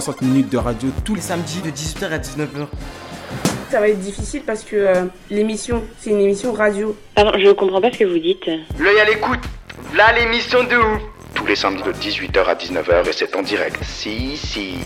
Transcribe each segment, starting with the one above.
60 minutes de radio tous les samedi de 18h à 19h. Ça va être difficile parce que euh, l'émission, c'est une émission radio. Pardon, je comprends pas ce que vous dites. L'œil à l'écoute. Là, l'émission de ouf. Tous les samedis de 18h à 19h et c'est en direct. Si, si.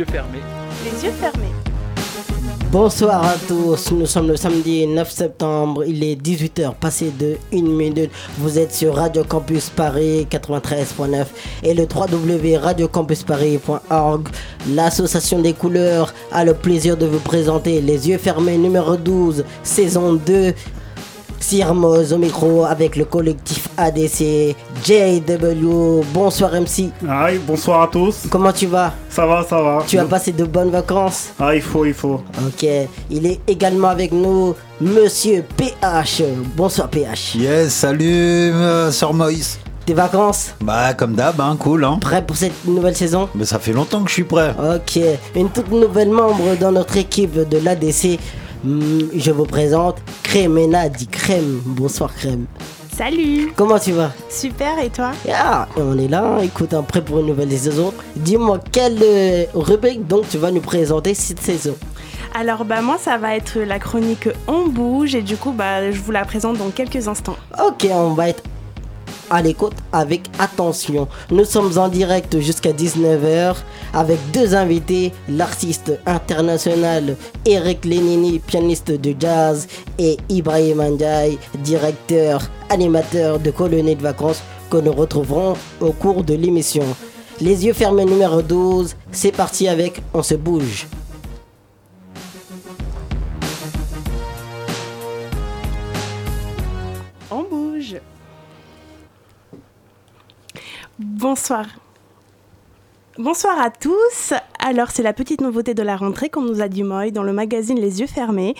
Yeux fermés. Les yeux fermés. Les yeux fermés. Bonsoir à tous, nous sommes le samedi 9 septembre, il est 18h passé de 1 minute. Vous êtes sur Radio Campus Paris 93.9 et le www.radiocampusparis.org. L'association des couleurs a le plaisir de vous présenter Les yeux fermés numéro 12, saison 2. Sirmoz au micro avec le collectif ADC JW. Bonsoir MC, Aïe, bonsoir à tous. comment tu vas? Ça va, ça va. Tu as passé de bonnes vacances? Ah, il faut, il faut. Ok, il est également avec nous, Monsieur PH. Bonsoir PH. Yes, salut, euh, Sœur Moïse. Tes vacances? Bah, comme d'hab, hein, cool, hein. Prêt pour cette nouvelle saison? Mais ça fait longtemps que je suis prêt. Ok, une toute nouvelle membre dans notre équipe de l'ADC. Hmm, je vous présente Crémena dit Crème. Bonsoir Crème. Salut. Comment tu vas? Super, et toi? Ah, on est là, écoute, hein, prêt pour une nouvelle saison. Dis-moi, quelle euh, rubrique donc tu vas nous présenter cette saison? Alors, bah, moi, ça va être la chronique On bouge, et du coup, bah, je vous la présente dans quelques instants. Ok, on va être à l'écoute avec attention. Nous sommes en direct jusqu'à 19h avec deux invités, l'artiste international Eric Lenini, pianiste de jazz, et Ibrahim Ndiaye, directeur, animateur de colonies de vacances que nous retrouverons au cours de l'émission. Les yeux fermés numéro 12, c'est parti avec On se bouge. Bonsoir. Bonsoir à tous. Alors, c'est la petite nouveauté de la rentrée, comme nous a dit Moy, dans le magazine Les Yeux Fermés.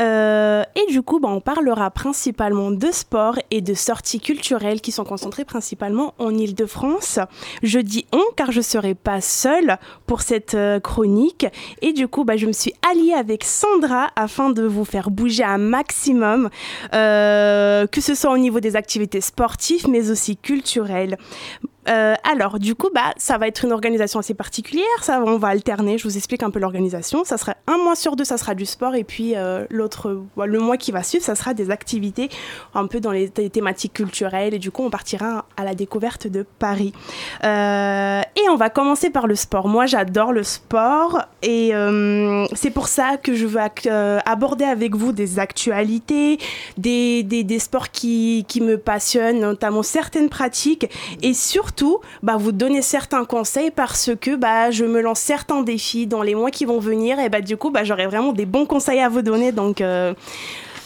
Euh, et du coup, bah, on parlera principalement de sport et de sorties culturelles qui sont concentrées principalement en Ile-de-France. Je dis on car je ne serai pas seule pour cette euh, chronique. Et du coup, bah, je me suis alliée avec Sandra afin de vous faire bouger un maximum, euh, que ce soit au niveau des activités sportives, mais aussi culturelles. Euh, alors, du coup, bah, ça va être une organisation assez particulière. Ça, on va alterner. Je vous explique un peu l'organisation. Ça sera un mois sur deux, ça sera du sport, et puis euh, l'autre, le mois qui va suivre, ça sera des activités un peu dans les thé- thématiques culturelles. Et du coup, on partira à la découverte de Paris. Euh, et on va commencer par le sport. Moi, j'adore le sport, et c'est pour ça que je veux aborder avec vous des actualités, des sports qui, qui me passionnent, notamment certaines pratiques, et surtout, bah, vous donner certains conseils parce que bah, je me lance certains défis dans les mois qui vont venir, et bah, du coup, bah, j'aurai vraiment des bons conseils à vous donner. Donc, euh,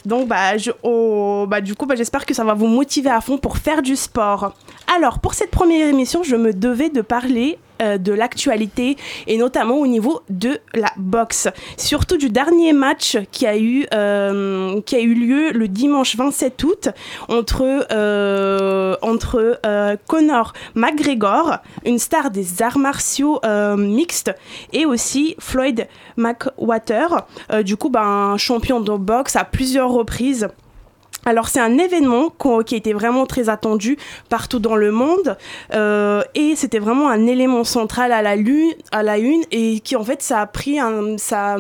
donc bah, je, oh, bah, du coup, bah, j'espère que ça va vous motiver à fond pour faire du sport. Alors, pour cette première émission, je me devais de parler euh, de l'actualité et notamment au niveau de la boxe. Surtout du dernier match qui a eu, euh, qui a eu lieu le dimanche 27 août entre, euh, entre euh, Conor McGregor, une star des arts martiaux mixtes, et aussi Floyd McWater, du coup ben, champion de boxe à plusieurs reprises. Alors c'est un événement qui été vraiment très attendu partout dans le monde euh, et c'était vraiment un élément central à la lune, à la une et qui en fait ça a pris un ça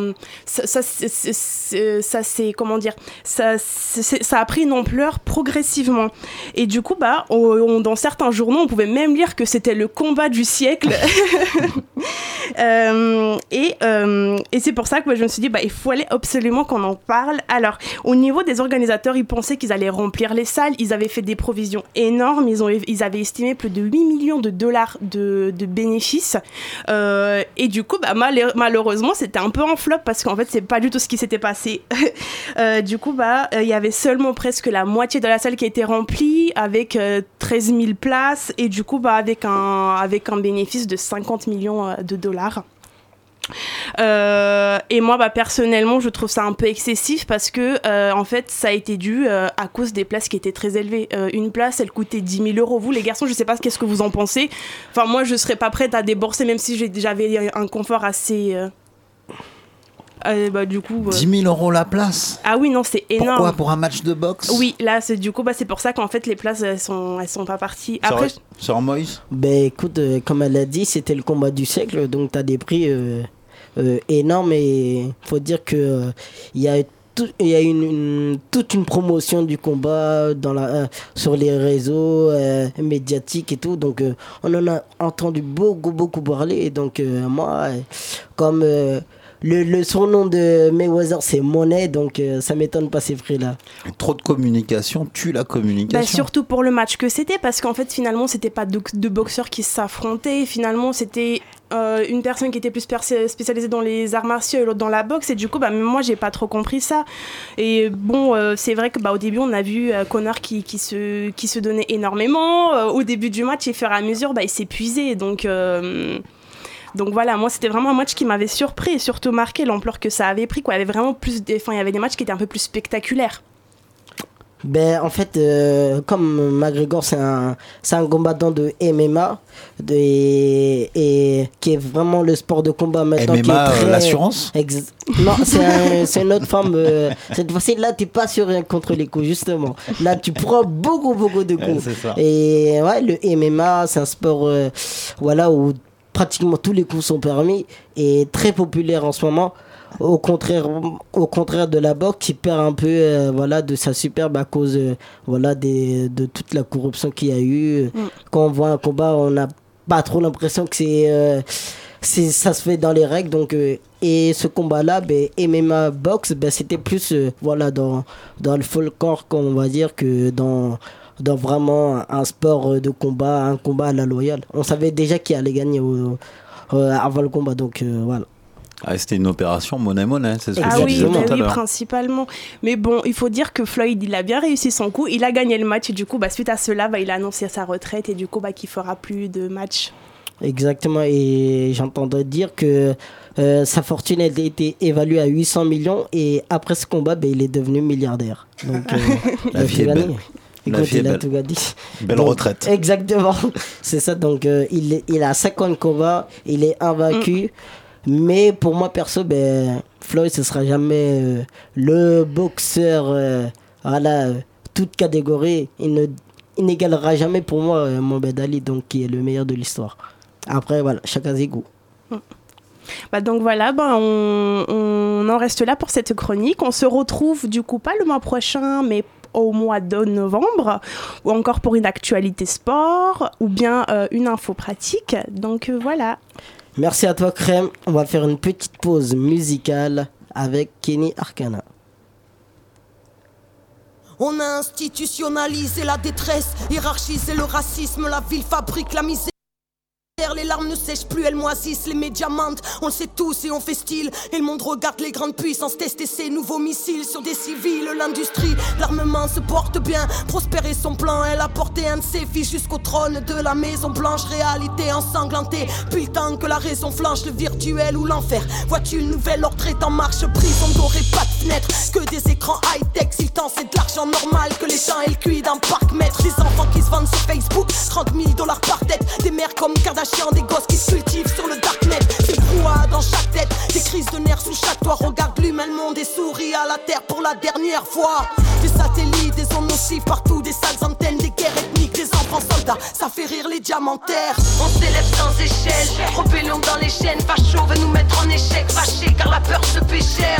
ça ça c'est- comment dire ça ça a pris une ampleur progressivement et du coup bah dans certains journaux on pouvait même lire que c'était le combat du siècle Euh, et euh, et c'est pour ça que moi, je me suis dit, bah, il faut aller absolument qu'on en parle. Alors, au niveau des organisateurs, ils pensaient qu'ils allaient remplir les salles. Ils avaient fait des provisions énormes. Ils, ont, ils avaient estimé plus de 8 millions de dollars de, bénéfices. Euh, et du coup, bah, mal- malheureusement, c'était un peu en flop parce qu'en fait, c'est pas du tout ce qui s'était passé. Euh, du coup, bah, euh, il y avait seulement presque la moitié de la salle qui était remplie avec euh, 13 000 places et du coup, bah, avec un, bénéfice de 50 millions de dollars. Euh, et moi, bah, personnellement, je trouve ça un peu excessif parce que, euh, en fait, ça a été dû euh, à cause des places qui étaient très élevées. Euh, une place, elle coûtait 10 000 euros. Vous, les garçons, je sais pas qu'est-ce que vous en pensez. Enfin, moi, je serais pas prête à débourser, même si j'avais un confort assez. euh, euh, bah, du coup. euh, 10 000 euros la place Ah oui, non, c'est énorme. Pourquoi? Pour un match de boxe? Oui, là, c'est du coup, bah, c'est pour ça qu'en fait, les places, elles sont, elles sont pas parties. Après, Sur Moïse? Ben écoute, euh, comme elle a dit, c'était le combat du siècle, donc t'as des prix euh, énormes et faut dire que euh, il y a il y une, toute une promotion du combat dans la, euh, sur les réseaux médiatiques et tout. Donc, on en a entendu beaucoup, beaucoup parler. Donc, moi, comme le, le surnom de Mayweather, c'est Monnaie, donc euh, ça m'étonne pas ces prix-là. Trop de communication tue la communication. Bah, surtout pour le match que c'était, parce qu'en fait, finalement, c'était pas deux, boxeurs qui s'affrontaient. Finalement, c'était euh, une personne qui était plus spécialisée dans les arts martiaux et l'autre dans la boxe. Et du coup, bah, moi, j'ai pas trop compris ça. Et bon, euh, c'est vrai que bah, au début, on a vu euh, Connor qui, qui, se, qui se donnait énormément. Euh, au début du match, et au fur et à mesure, bah, il s'épuisait. Donc. Donc voilà, moi c'était vraiment un match qui m'avait surpris et surtout marqué l'ampleur que ça avait pris. Quoi. Il y avait vraiment plus, de- enfin, il y avait des matchs qui étaient un peu plus spectaculaires. Ben, en fait, euh, comme McGregor, c'est un, c'est un combattant de MMA de, et, et qui est vraiment le sport de combat maintenant. MMA, euh, l'assurance Non, c'est un- c'est une autre forme. euh, cette fois-ci, là, tu pas sur un contre les coups, justement. Là, tu prends beaucoup, beaucoup de coups. Et ouais, le MMA, c'est un sport euh, voilà, où pratiquement tous les coups sont permis et très populaire en ce moment. Au contraire, au contraire de la boxe qui perd un peu euh, voilà, de sa superbe à cause euh, voilà, des, de toute la corruption qu'il y a eu. Quand on voit un combat, on n'a pas trop l'impression que c'est euh, c'est ça se fait dans les règles donc et ce combat là ben MMA boxe ben c'était plus voilà dans dans le folklore qu'on va dire que dans dans vraiment un sport de combat un combat à la loyale on savait déjà qui allait gagner au- euh, avant le combat donc euh, voilà Ah, C'était une opération monnaie-monnaie, c'est ce que Ah tu oui, disais bah tout à oui, principalement. Mais bon, il faut dire que Floyd, il a bien réussi son coup. Il a gagné le match et du coup, bah, suite à cela, bah, il a annoncé sa retraite et du coup, bah, qu'il fera plus de matchs. Exactement, et j'entendais dire que euh, sa fortune elle a été évaluée à 800 millions et après ce combat, ben, il est devenu milliardaire. Donc, euh, La vie est belle. La Écoute, vie est il a belle. tout gagné. Belle Donc, retraite. Exactement, c'est ça. Donc, euh, il, est- il a 50 combats, il est invaincu. Mais pour moi, perso, ben, Floyd, ce sera jamais euh, le boxeur, euh, voilà, euh, toute catégorie. Il ne il n'égalera jamais pour moi euh, Mohamed Ali, donc qui est le meilleur de l'histoire. Après, voilà, chacun ses goûts. Bah, donc voilà, bah, on, on en reste là pour cette chronique. On se retrouve du coup pas le mois prochain, mais au mois de novembre, ou encore pour une actualité sport, ou bien euh, une info pratique. Donc euh, voilà. Merci à toi, Crème. On va faire une petite pause musicale avec Kenny Arcana. On a institutionnalisé la détresse, hiérarchisé le racisme, la ville fabrique la misère. Les larmes ne sèchent plus, elles moisissent, les médias mentent, on le sait tous et on fait style. Et le monde regarde les grandes puissances tester ces nouveaux missiles sur des civils. L'industrie, l'armement se porte bien, prospérer son plan. Elle a porté un de ses jusqu'au trône de la Maison Blanche. Réalité ensanglantée, puis le temps que la raison flanche, le virtuel ou l'enfer. Vois-tu une nouvelle ordre est en marche, prison dorée, pas de fenêtre, que des écrans high-tech. Si le temps c'est de l'argent normal, que les gens aient le cuit d'un parc mètre. Des enfants qui se vendent sur Facebook, 30 000 dollars Kardashian, des gosses qui se cultivent sur le darknet. Des brouhaha dans chaque tête, des crises de nerfs sous chaque toit. Regarde l'humain, le monde et sourit à la terre pour la dernière fois. Des satellites, des ondes nocives partout, des sales antennes, des guerres ethniques, des enfants soldats. Ça fait rire les diamantaires. On s'élève sans échelle, rébellion dans les chaînes. Facho veut nous mettre en échec, fâché car la peur se paie cher.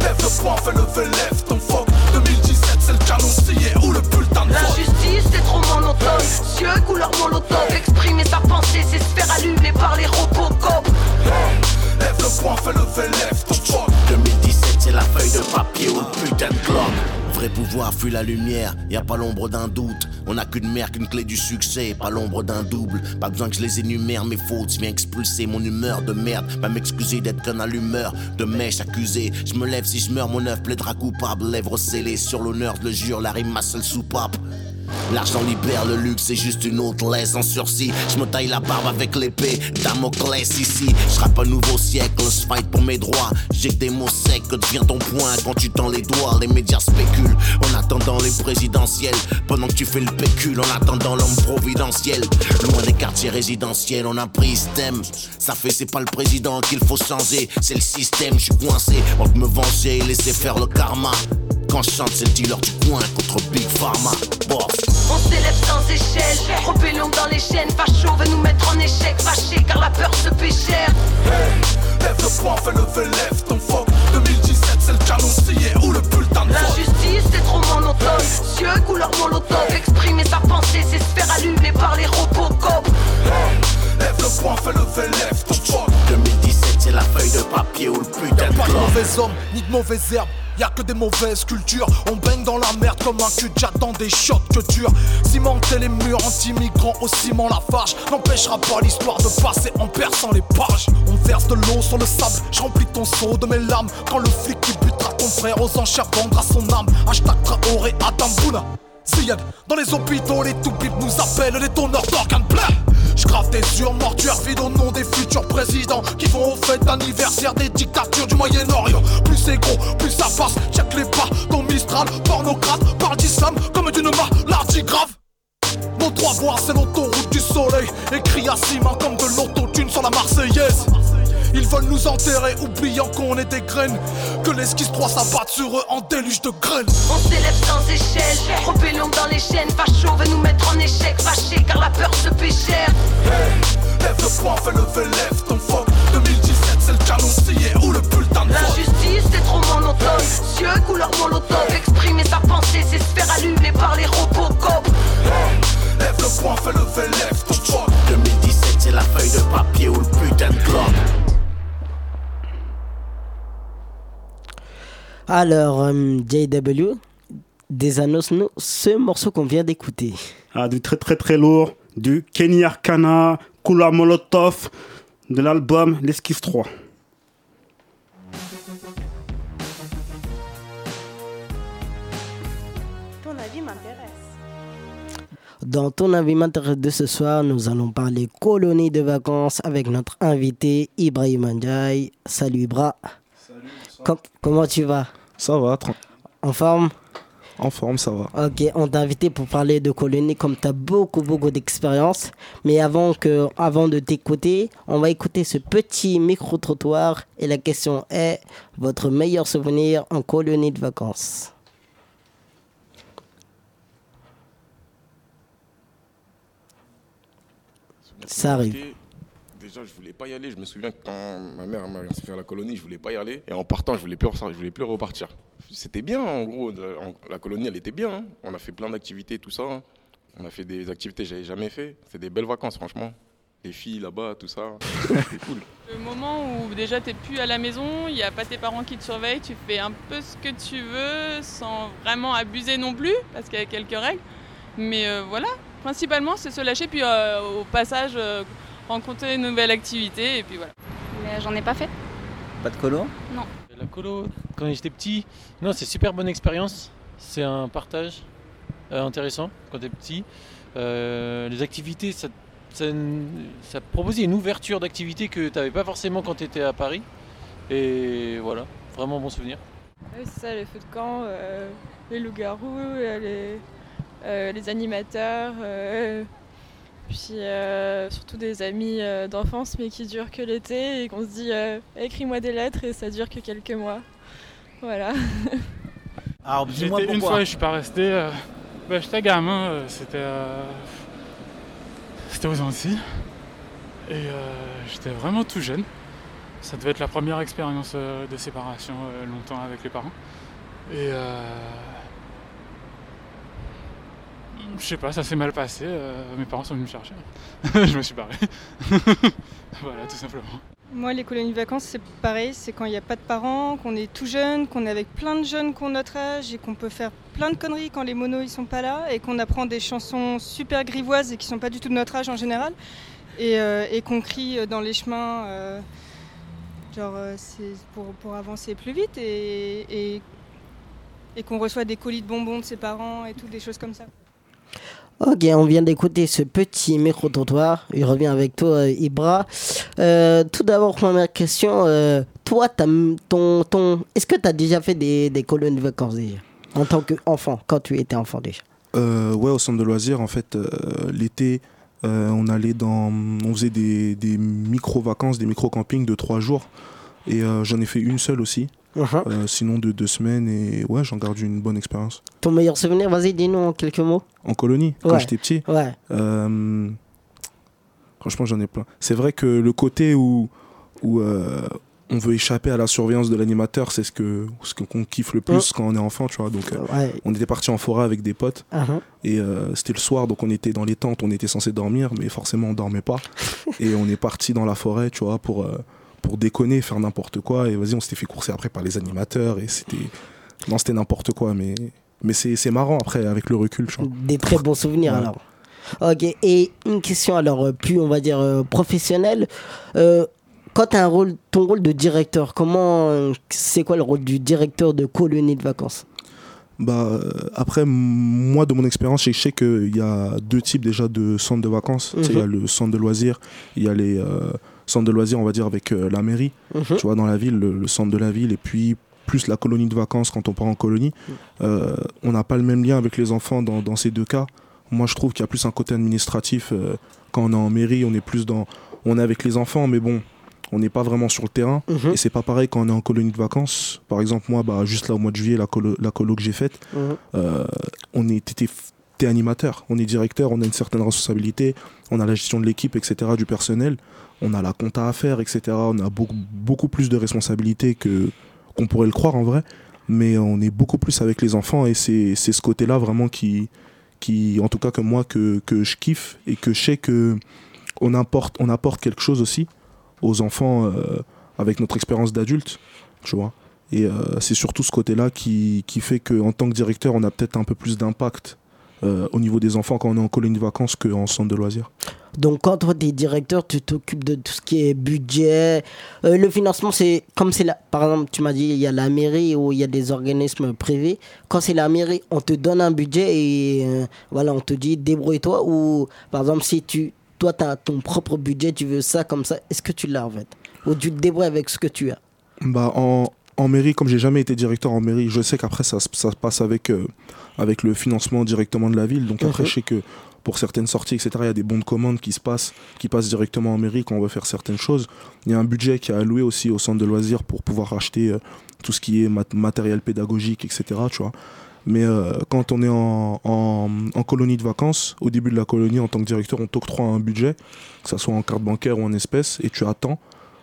Lève le poing, fais lever, lève ton fuck 2017 c'est le calendrier ou le bulletin de L'injustice c'est trop monotone Cieux couleur molotov 2017, c'est la feuille de papier ou putain de globe. Vrai pouvoir fuit la lumière, y a pas l'ombre d'un doute. On n'a qu'une mère, qu'une clé du succès, pas l'ombre d'un double. Pas besoin que je les énumère, mes fautes, je viens expulser mon humeur de merde. Pas m'excuser d'être qu'un allumeur de mèche accusé. Je me lève si je meurs, mon œuf plaidera coupable. Lèvres scellées sur l'honneur, je le jure, la rime ma seule soupape. L'argent libère le luxe, c'est juste une autre laisse en sursis. Je me taille la barbe avec l'épée Damoclès ici. Je rappe un nouveau siècle, je fight pour mes droits. J'ai des mots secs que devient ton point quand tu tends les doigts. Les médias spéculent en attendant les présidentielles. Pendant que tu fais le pécule en attendant l'homme providentiel. Loin des quartiers résidentiels, on a pris thème. Ça fait, c'est pas le président qu'il faut changer, c'est le système. Je suis coincé entre me venger et laisser faire le karma. Quand je chante, c'est le dealer du coin contre Big Pharma. On s'élève sans échelle, rebellion dans les chaînes, facho veut nous mettre en échec, fâché car la peur se paie cher. Lève le poing, fais lever, lève ton fuck 2017 c'est le canon scié ou le bulletin de L'injustice c'est trop monotone, cieux couleur molotov, exprimer sa pensée c'est se faire allumer par les robocop. Lève le poing, fais lever, lève ton fuck 2017 c'est la feuille de papier ou le putain de Pas de mauvais hommes, ni de mauvaises herbes. Y'a que des mauvaises cultures. On baigne dans la merde comme un cul j'attends des shots que durs. Cimenter les murs anti-migrants au ciment la vache n'empêchera pas l'histoire de passer en perçant les pages. On verse de l'eau sur le sable, je ton seau de mes larmes. Quand le flic qui butera ton frère aux enchères vendra son âme. Hashtag Traoré Adam Bouna. Ziyad, dans les hôpitaux, les tout nous appellent les donneurs d'organes pleins. Je grave des urnes mortuaires vides au nom des futurs présidents qui vont aux fêtes d'anniversaire des dictatures du Moyen-Orient. Plus c'est gros, plus ça passe. Check les pas, ton Mistral, pornocrate, parle d'islam comme d'une maladie grave. Nos trois voies, c'est l'autoroute du soleil. Écrit à six mains comme de l'autotune sur la Marseillaise. Ils veulent nous enterrer, oubliant qu'on est des graines. Que l'esquisse 3 s'abatte sur eux en déluge de graines. On s'élève sans échelle, rebellion dans les chaînes, facho veut nous mettre en échec, fâché car la peur se paie cher. Lève le poing, fais lever, lève ton fuck 2017 c'est le canon scié ou le bulletin de L'injustice c'est trop monotone, cieux couleur molotov, exprimer sa pensée c'est se faire allumer par les robocop. Lève le poing, fais lever, lève ton fuck 2017 c'est la feuille de papier ou le putain de clope. Alors, euh, JW, des annonces, nous, ce morceau qu'on vient d'écouter. Ah, du très très très lourd, du Kenny Arcana, Kula Molotov, de l'album L'Esquisse 3. Ton avis m'intéresse. Dans ton avis m'intéresse de ce soir, nous allons parler colonie de vacances avec notre invité Ibrahim Ndiaye. Salut Ibra. Com- comment tu vas? Ça va, tran- En forme? En forme, ça va. Ok, on t'a invité pour parler de colonie comme tu as beaucoup, beaucoup d'expérience. Mais avant, que, avant de t'écouter, on va écouter ce petit micro-trottoir. Et la question est, votre meilleur souvenir en colonie de vacances? Ça arrive. Déjà, je voulais pas y aller. Je me souviens que quand ma mère m'a inscrit à la colonie, je voulais pas y aller. Et en partant, je voulais plus, je voulais plus repartir. C'était bien, en gros. la colonie, elle était bien. hein. On a fait plein d'activités, tout ça. hein. On a fait des activités que j'avais jamais fait. C'était des belles vacances, franchement. Les filles là-bas, tout ça. C'était cool. Le moment où déjà t'es plus à la maison, il n'y a pas tes parents qui te surveillent, tu fais un peu ce que tu veux sans vraiment abuser non plus, parce qu'il y a quelques règles. Mais euh, voilà, principalement c'est se lâcher, puis euh, au passage euh, rencontrer une nouvelle activité, et puis voilà. Mais j'en ai pas fait. Pas de colo Non. La colo, quand j'étais petit, non, c'est super bonne expérience. C'est un partage euh, intéressant quand t'es petit. Euh, les activités, ça, ça, ça proposait une ouverture d'activités que t'avais pas forcément quand t'étais à Paris. Et voilà, vraiment bon souvenir. Ouais, c'est ça, les feux de camp, euh, les loups-garous, les, euh, les animateurs, euh, puis euh, surtout des amis euh, d'enfance mais qui durent que l'été et qu'on se dit euh, écris-moi des lettres et ça dure que quelques mois. Voilà. Alors, dis-moi J'étais une fois, je suis pas resté. euh, bah, j'étais gamin, c'était. euh, c'était aux Antilles. Et euh, j'étais vraiment tout jeune. Ça devait être la première expérience euh, de séparation euh, longtemps avec les parents. Et. Je sais pas, ça s'est mal passé. euh, mes parents sont venus me chercher. je me suis barré. voilà, tout simplement. Moi, les colonies de vacances, c'est pareil, c'est quand il n'y a pas de parents, qu'on est tout jeune, qu'on est avec plein de jeunes qui ont notre âge et qu'on peut faire plein de conneries quand les monos ils sont pas là et qu'on apprend des chansons super grivoises et qui sont pas du tout de notre âge en général et, euh, qu'on crie dans les chemins euh, genre c'est pour, avancer plus vite et, et, et qu'on reçoit des colis de bonbons de ses parents et tout des choses comme ça. Ok, on vient d'écouter ce petit micro-trottoir. Il revient avec toi, euh, Ibra. Euh, tout d'abord, première question. euh, toi, ton, ton... est-ce que tu as déjà fait des, des colonies de vacances En tant qu'enfant, quand tu étais enfant déjà? Ouais, au centre de loisirs, en fait, l'été, on allait dans, faisait des, des micro-vacances, des micro-campings de trois jours. Et j'en ai fait une seule aussi. Euh, sinon de deux semaines. Et ouais, j'en garde une bonne expérience. Ton meilleur souvenir, vas-y, dis-nous en quelques mots. En colonie, quand j'étais petit. Ouais. Euh, franchement, j'en ai plein. C'est vrai que le côté où, où euh, on veut échapper à la surveillance de l'animateur, c'est ce que ce qu'on kiffe le plus Ouais. quand on est enfant, tu vois. Donc, euh, Ouais. on était parti en forêt avec des potes. Mhm. Et euh, c'était le soir, donc on était dans les tentes, on était censé dormir, mais forcément on dormait pas. et on est parti dans la forêt, tu vois, pour, euh, pour déconner, faire n'importe quoi. Et vas-y, on s'était fait courser après par les animateurs. Et c'était. Non, c'était n'importe quoi, mais, mais c'est marrant après, avec le recul, tu vois. Des très bons souvenirs Ouais. alors. Ok, et une question alors euh, plus, on va dire, euh, professionnelle. Euh, quand tu as un rôle, ton rôle de directeur, comment, c'est quoi le rôle du directeur de colonie de vacances? Bah, après, moi, de mon expérience, je sais qu'il y a deux types déjà de centres de vacances. Tu sais, Il y a Mhm. le centre de loisirs, il y a les euh, centres de loisirs, on va dire, avec euh, la mairie, Mhm. tu vois, dans la ville, le, le centre de la ville, et puis plus la colonie de vacances quand on part en colonie. Euh, on n'a pas le même lien avec les enfants dans, dans ces deux cas. Moi, je trouve qu'il y a plus un côté administratif. euh, quand on est en mairie, on est plus dans. On est avec les enfants, mais bon, on n'est pas vraiment sur le terrain. Mhm. Et c'est pas pareil quand on est en colonie de vacances. Par exemple, moi, bah, juste là au mois de juillet, la colo, la colo que j'ai faite, Mhm. euh, on t'étais- t'es animateur, on est directeur, on a une certaine responsabilité, on a la gestion de l'équipe, etc., du personnel, on a la compta à faire, etc. On a beaucoup, plus de responsabilités que qu'on pourrait le croire en vrai, mais on est beaucoup plus avec les enfants et c'est c'est ce côté-là vraiment qui, qui, en tout cas que moi, que, que je kiffe et que je sais que on apporte, on apporte quelque chose aussi aux enfants euh, avec notre expérience d'adulte, tu vois. Et euh, c'est surtout ce côté-là qui, qui fait qu'en tant que directeur, on a peut-être un peu plus d'impact euh, au niveau des enfants quand on est en colonie de vacances qu'en centre de loisirs. Donc quand toi tu es directeur, tu t'occupes de tout ce qui est budget. Euh, le financement, c'est comme c'est la... Par exemple, tu m'as dit, il y a la mairie ou il y a des organismes privés. Quand c'est la mairie, on te donne un budget et euh, voilà, on te dit débrouille-toi. Ou par exemple, si tu, toi tu as ton propre budget, tu veux ça comme ça, est-ce que tu l'as en fait? Ou tu te débrouilles avec ce que tu as? Bah, en, en mairie, comme j'ai jamais été directeur en mairie, je sais qu'après ça, se- ça se passe avec, euh, avec le financement directement de la ville. Donc après, je sais que pour certaines sorties, etc., il y a des bons de commande qui se passent, qui passent directement en mairie quand on veut faire certaines choses. Il y a un budget qui est alloué aussi au centre de loisirs pour pouvoir acheter euh, tout ce qui est mat- matériel pédagogique, etc. Tu vois. Mais euh, quand on est en, en, en colonie de vacances, au début de la colonie, en tant que directeur, on t'octroie un budget, que ce soit en carte bancaire ou en espèces, et tu attends.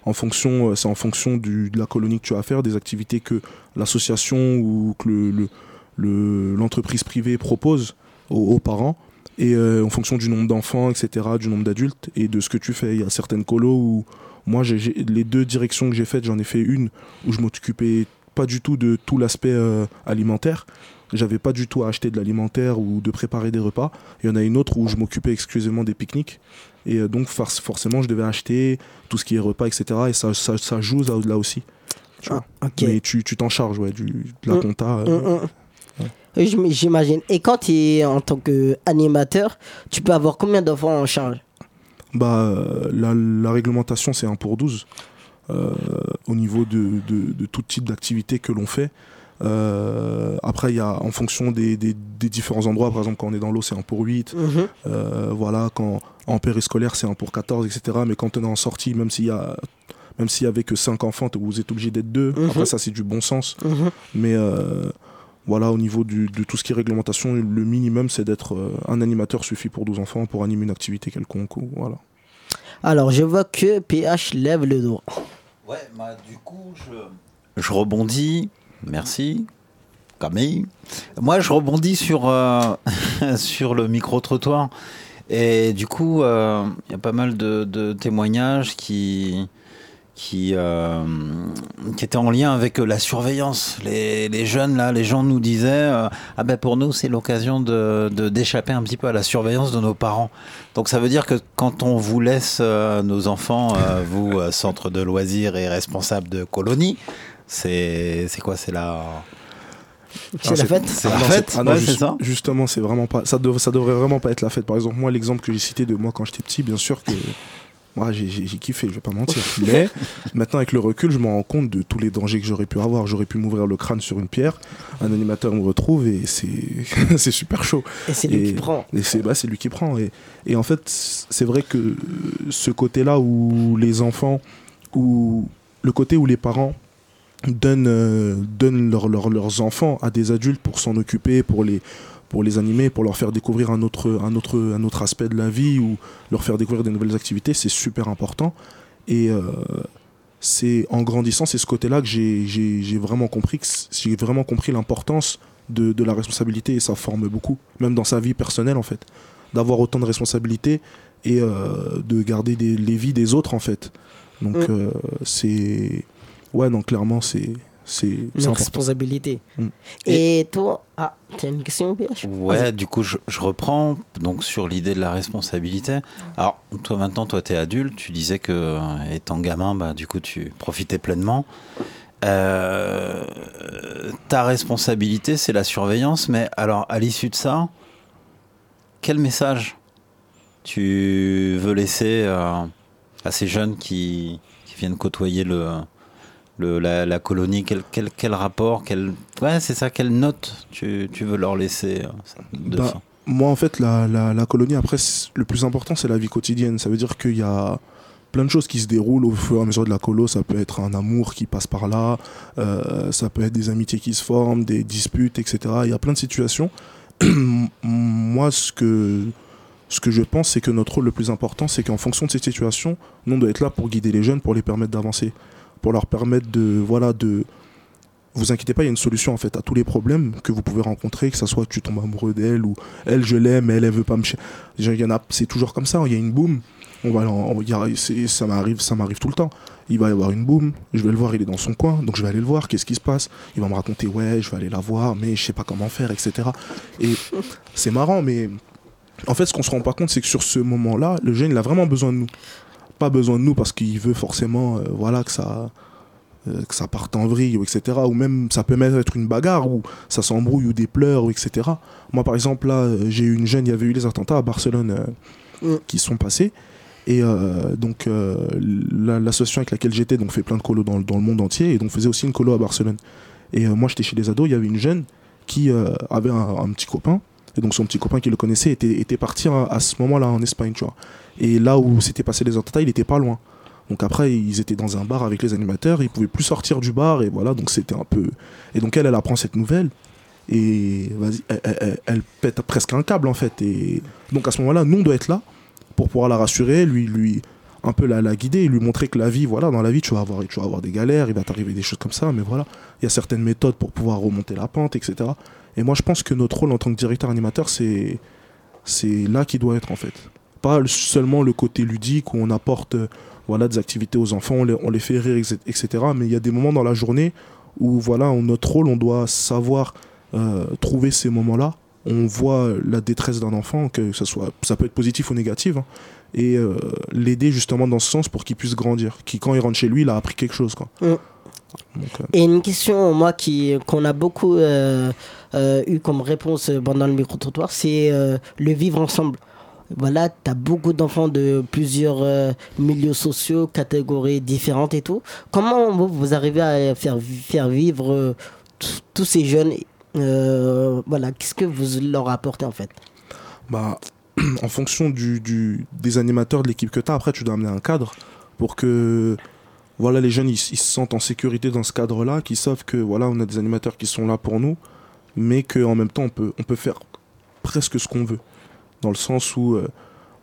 En fonction, euh, c'est en fonction du, de la colonie que tu vas faire, des activités que l'association ou que le- le- le- l'entreprise privée propose aux, aux parents, et euh, en fonction du nombre d'enfants, etc., du nombre d'adultes, et de ce que tu fais. Il y a certaines colos où, moi, les deux directions que j'ai faites, j'en ai fait une où je m'occupais pas du tout de tout l'aspect euh, alimentaire. J'avais pas du tout à acheter de l'alimentaire ou de préparer des repas. Il y en a une autre où je m'occupais exclusivement des pique-niques. Et euh, donc, forc- forcément, je devais acheter tout ce qui est repas, etc. Et ça, ça, ça joue là, là aussi. Tu vois. Mais tu tu t'en charges, ouais, du, de la Mm. compta. Oui, j'im- J'imagine. Et quand tu es en tant qu'animateur, tu peux avoir combien d'enfants en charge? Bah, euh, la, la réglementation, c'est 1 pour 12 euh, au niveau de, de, de tout type d'activité que l'on fait. Euh, après, il y a en fonction des, des, des différents endroits, par exemple, quand on est dans l'eau, c'est 1 pour 8. Mhm. Euh, voilà, quand en périscolaire, c'est 1 pour 14, etc. Mais quand on est en sortie, même s'il y a. Même s'il y avait que 5 enfants, vous êtes obligé d'être deux. Mhm. Après, ça, c'est du bon sens. Mhm. Mais voilà, au niveau du- de tout ce qui est réglementation, le minimum, c'est d'être euh, un animateur suffit pour 12 enfants pour animer une activité quelconque. Ou, voilà. Alors, je vois que PH lève le doigt. Ouais, bah, du coup, je... Je rebondis. Merci. Camille. Moi, je rebondis sur, euh, sur le micro-trottoir. Et du coup, euh, il y a pas mal de, de témoignages qui, qui, euh, qui était en lien avec la surveillance. Les, les jeunes, là, les gens nous disaient euh, Ah ben pour nous, c'est l'occasion de, de- d'échapper un petit peu à la surveillance de nos parents. Donc ça veut dire que quand on vous laisse euh, nos enfants, euh, vous, euh, centre de loisirs et responsable de colonie, c'est, c'est quoi? C'est la. Ah, C'est la ah non, fête? ah non, Ouais, juste- c'est ça Justement, c'est vraiment pas. Ça, dev- ça devrait vraiment pas être la fête. Par exemple, moi, l'exemple que j'ai cité de moi quand j'étais petit, bien sûr que. Moi, j'ai kiffé, je vais pas mentir. Mais maintenant, avec le recul, je me rends compte de tous les dangers que j'aurais pu avoir. J'aurais pu m'ouvrir le crâne sur une pierre, un animateur me retrouve et c'est c'est super chaud. Et c'est lui qui prend. Et c'est bah, c'est lui qui prend. Et, et en fait, c'est vrai que ce côté-là où les enfants, où le côté où les parents donnent, euh, donnent leur- leur- leurs enfants à des adultes pour s'en occuper, pour les, pour les animer, pour leur faire découvrir un autre, un, autre, un autre aspect de la vie ou leur faire découvrir des nouvelles activités, c'est super important. Et euh, c'est en grandissant, c'est ce côté-là que j'ai- vraiment compris j'ai vraiment compris l'importance de, de la responsabilité et ça forme beaucoup, même dans sa vie personnelle en fait, d'avoir autant de responsabilités et euh, de garder des- les vies des autres en fait. Donc Mm. euh, c'est ouais non clairement c'est c'est Une responsabilité. Mm. Et toi, ah, tu as une question, BH Ouais, du coup, je, je reprends donc sur l'idée de la responsabilité. Alors, toi maintenant, toi, tu es adulte, tu disais que euh, étant gamin, bah, du coup, tu profitais pleinement. Euh, ta responsabilité, c'est la surveillance, mais alors, à l'issue de ça, quel message tu veux laisser euh, à ces jeunes qui, qui viennent côtoyer le, le- la, la colonie quel, quel, quel rapport quel, Ouais, c'est ça, quelle note tu, tu veux leur laisser euh, de Bah, fin moi, en fait, la, la, la colonie, après, le plus important, c'est la vie quotidienne. Ça veut dire qu'il y a plein de choses qui se déroulent au fur et à mesure de la colo. Ça peut être un amour qui passe par là, euh, ça peut être des amitiés qui se forment, des disputes, etc. Il y a plein de situations. moi, ce que, ce que je pense, c'est que notre rôle le plus important, c'est qu'en fonction de ces situations, nous, on doit être là pour guider les jeunes, pour les permettre d'avancer, pour leur permettre de, voilà, de, vous inquiétez pas, il y a une solution en fait à tous les problèmes que vous pouvez rencontrer, que ça soit tu tombes amoureux d'elle ou elle je l'aime, elle elle veut pas me. Il y c'est toujours comme ça. Il y a une boum. Ça m'arrive, ça m'arrive tout le temps. Il va y avoir une boum. Je vais le voir, il est dans son coin, donc je vais aller le voir. Qu'est-ce qui se passe? Il va me raconter, ouais, je vais aller la voir, mais je sais pas comment faire, etc. Et c'est marrant, mais en fait, ce qu'on se rend pas compte, c'est que sur ce moment-là, le jeune, il a vraiment besoin de nous. Pas besoin de nous parce qu'il veut forcément, euh, voilà, que ça euh, que ça parte en vrille, ou etc. Ou même, ça peut même être une bagarre, ou ça s'embrouille, ou des pleurs, ou etc. Moi, par exemple, là, euh, j'ai eu une jeune, il y avait eu les attentats à Barcelone euh, qui sont passés. Et donc, la- l'association avec laquelle j'étais donc, fait plein de colos dans, le- dans le monde entier, et donc faisait aussi une colo à Barcelone. Et moi, j'étais chez les ados, il y avait une jeune qui avait un, un petit copain, et donc son petit copain qui le connaissait était, parti à, ce moment-là en Espagne, tu vois. Et là où s'étaient passés les attentats, il était pas loin. Donc après, ils étaient dans un bar avec les animateurs, ils pouvaient plus sortir du bar, et voilà, donc c'était un peu. Et donc elle, elle apprend cette nouvelle, et vas-y, elle, pète presque un câble en fait. Et donc à ce moment-là, nous on doit être là pour pouvoir la rassurer, lui, lui un peu la, la guider, lui montrer que la vie, voilà, dans la vie, tu vas avoir, tu vas avoir des galères, il va t'arriver des choses comme ça, mais voilà, il y a certaines méthodes pour pouvoir remonter la pente, etc. Et moi, je pense que notre rôle en tant que directeur animateur, c'est c'est là qu'il doit être en fait. Pas le- seulement le côté ludique où on apporte euh, voilà, des activités aux enfants, on les, fait rire, etc.. Mais il y a des moments dans la journée où voilà, notre rôle, on doit savoir euh, trouver ces moments-là. On voit la détresse d'un enfant, que ce soit, ça peut être positif ou négatif, hein, et euh, l'aider justement dans ce sens pour qu'il puisse grandir. Quand il rentre chez lui, il a appris quelque chose. Quoi. Mm. Et une question, moi, qui, qu'on a beaucoup euh, euh, eu comme réponse pendant le micro-trottoir, c'est euh, le vivre ensemble. Voilà, tu as beaucoup d'enfants de plusieurs milieux sociaux, catégories différentes et tout. Comment vous, arrivez à faire, faire vivre tous ces jeunes Voilà, qu'est-ce que vous leur apportez en fait? Bah, en fonction du- des animateurs de l'équipe que tu as, après, tu dois amener un cadre pour que voilà, les jeunes ils, ils se sentent en sécurité dans ce cadre-là, qu'ils savent que voilà, on a des animateurs qui sont là pour nous, mais qu'en même temps, on peut, on peut faire presque ce qu'on veut. Dans le sens où, euh,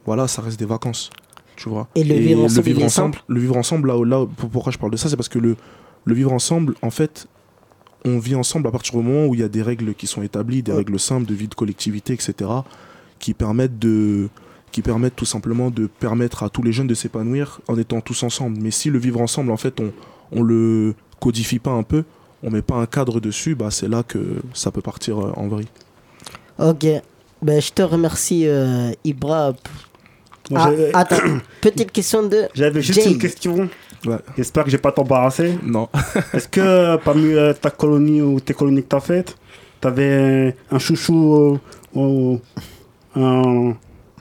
voilà, ça reste des vacances. Tu vois Et le vivre ensemble, il est ensemble, le vivre ensemble, là, là, pour- pourquoi je parle de ça, c'est parce que le, le vivre ensemble, en fait, on vit ensemble à partir du moment où il y a des règles qui sont établies, des règles simples de vie de collectivité, etc., qui permettent de qui permettent tout simplement de permettre à tous les jeunes de s'épanouir en étant tous ensemble. Mais si le vivre ensemble, en fait, on, on le codifie pas un peu, on met pas un cadre dessus, bah, c'est là que ça peut partir euh, en vrille. Ok. Ben, je te remercie, euh, Ibra. Ah, attends, petite question de. J'avais juste Jay. une question. J'espère que je vais pas t'embarrasser. Non. Est-ce que parmi euh, ta colonie ou tes colonies que tu as faites, tu avais un chouchou ou un,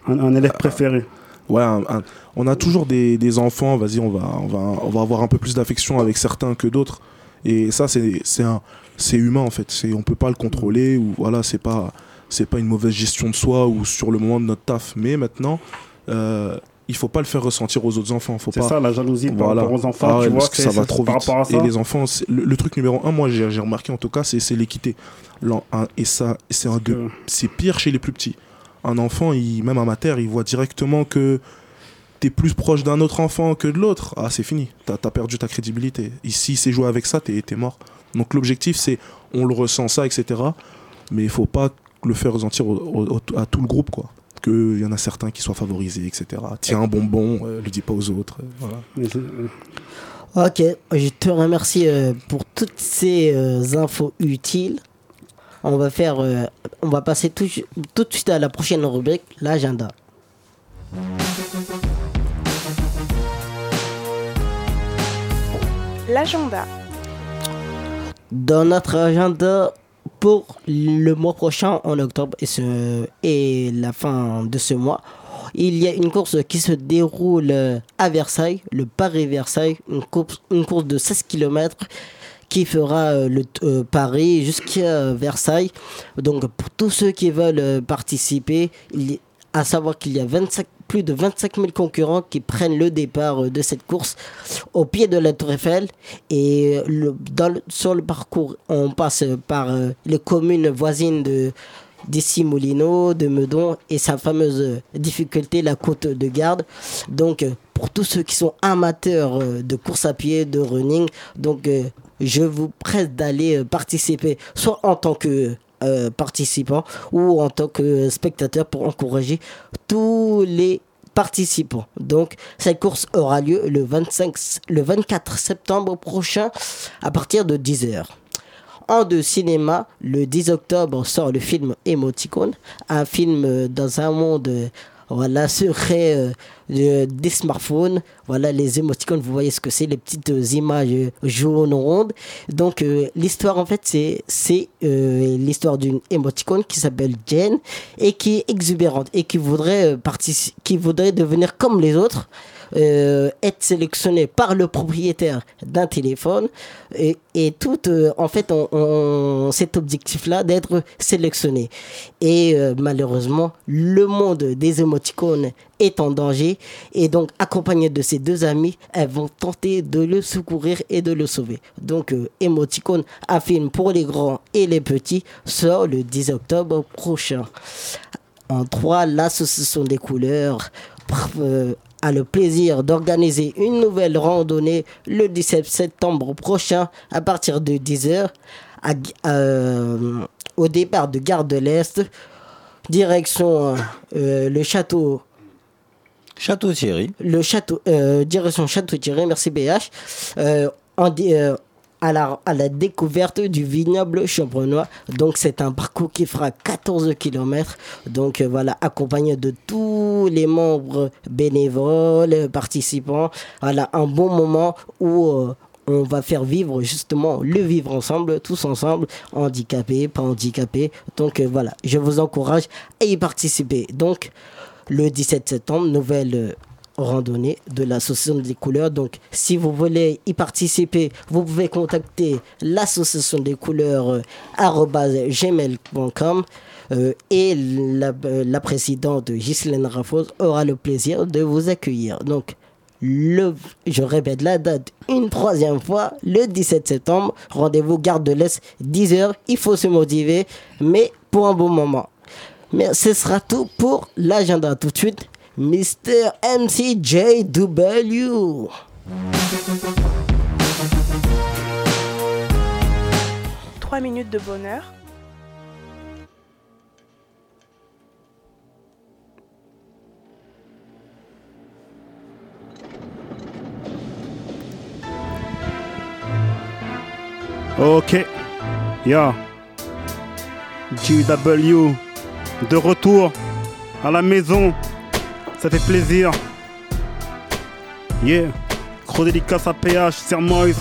un, un élève préféré Ouais, un- un- on a toujours des, des enfants, vas-y, on va, on, va, on va avoir un peu plus d'affection avec certains que d'autres. Et ça, c'est c'est un- c'est humain en fait. C'est- On peut pas le contrôler ou voilà, c'est pas, c'est pas une mauvaise gestion de soi ou sur le moment de notre taf. Mais maintenant, euh, il faut pas le faire ressentir aux autres enfants. Faut C'est pas- ça, la jalousie par Voilà. rapport aux enfants, Ah tu vois, que ça va trop par vite. rapport à ça. Et les enfants, le, le truc numéro un, moi j'ai remarqué en tout cas, c'est c'est l'équité. Et ça, c'est un de- c'est pire chez les plus petits. Un enfant, il, même à mater, il voit directement que t'es plus proche d'un autre enfant que de l'autre. Ah, c'est fini. T'as as perdu ta crédibilité. Ici, c'est joué avec ça, t'es es mort. Donc l'objectif, c'est on le ressent ça, etc. Mais il faut pas le faire ressentir au- au- au- à tout le groupe, quoi. Qu'il y en a certains qui soient favorisés, etc. Tiens un bonbon, euh, le dis pas aux autres. euh, voilà. Ok, je te remercie euh, pour toutes ces euh, infos utiles. On va faire, euh, on va passer tout, tout de suite à la prochaine rubrique, l'agenda. L'agenda. Dans notre agenda pour le mois prochain, en octobre et, ce, et la fin de ce mois, il y a une course qui se déroule à Versailles, le Paris-Versailles, une course, une course de 16 km qui fera euh, le euh, Paris jusqu'à Versailles. Donc pour tous ceux qui veulent euh, participer, à savoir qu'il y a 25, plus de 25 000 concurrents qui prennent le départ euh, de cette course au pied de la Tour Eiffel. Et euh, sur le parcours, on passe par euh, les communes voisines de Moulineaux, de Meudon et sa fameuse euh, difficulté, la côte de garde. Donc, euh, pour tous ceux qui sont amateurs euh, de course à pied, de running, donc euh, je vous presse d'aller euh, participer, soit en tant que euh, participant ou en tant que spectateur pour encourager tous les participants. Donc, cette course aura lieu le, 25, le 24 septembre prochain à partir de 10h. En de cinéma, le 10 octobre sort le film Emoticon, un film euh, dans un monde voilà, secret euh, de- des smartphones. Voilà, les émoticônes, vous voyez ce que c'est, les petites euh, images euh, jaunes rondes. Donc, l'histoire, en fait, c'est c'est l'histoire d'une émoticône qui s'appelle Jen et qui est exubérante et qui voudrait, qui voudrait devenir comme les autres. Euh, être sélectionnée par le propriétaire d'un téléphone. Et, tout euh, en fait on, cet objectif là d'être sélectionné. Et euh, malheureusement le monde des émoticônes est en danger. Et donc accompagné de ses deux amis elles vont tenter de le secourir et de le sauver. Donc euh, émoticône un film pour les grands et les petits sort le 10 octobre prochain. En 3, l'association des couleurs a le plaisir d'organiser une nouvelle randonnée le 17 septembre prochain à partir de 10h à Gu- euh, au départ de Gare de l'Est, direction euh, le château. Château Thierry. Le château, euh, direction Château Thierry, merci BH. en à la, découverte du vignoble champenois. Donc c'est un parcours qui fera 14 km. Donc euh, voilà, accompagné de tous les membres bénévoles, participants. Voilà, un bon moment où euh, on va faire vivre justement le vivre ensemble, tous ensemble, handicapés, pas handicapés. Donc euh, voilà, je vous encourage à y participer. Donc le 17 septembre, nouvelle randonnée de l'association des couleurs. Donc, si vous voulez y participer, vous pouvez contacter l'association des couleurs euh, gmail.com euh, et la, euh, la présidente Ghislaine Raffos aura le plaisir de vous accueillir. Donc, le, je répète la date une troisième fois, le 17 septembre, rendez-vous Gare de l'Est, 10h, il faut se motiver, mais pour un bon moment. Mais ce sera tout pour l'agenda. Tout de suite, Mr. MCJW. Trois minutes de bonheur. Ok. Yeah. GW. De retour à la maison ça fait plaisir. Yeah. Gros dédicace à PH, Sermoise,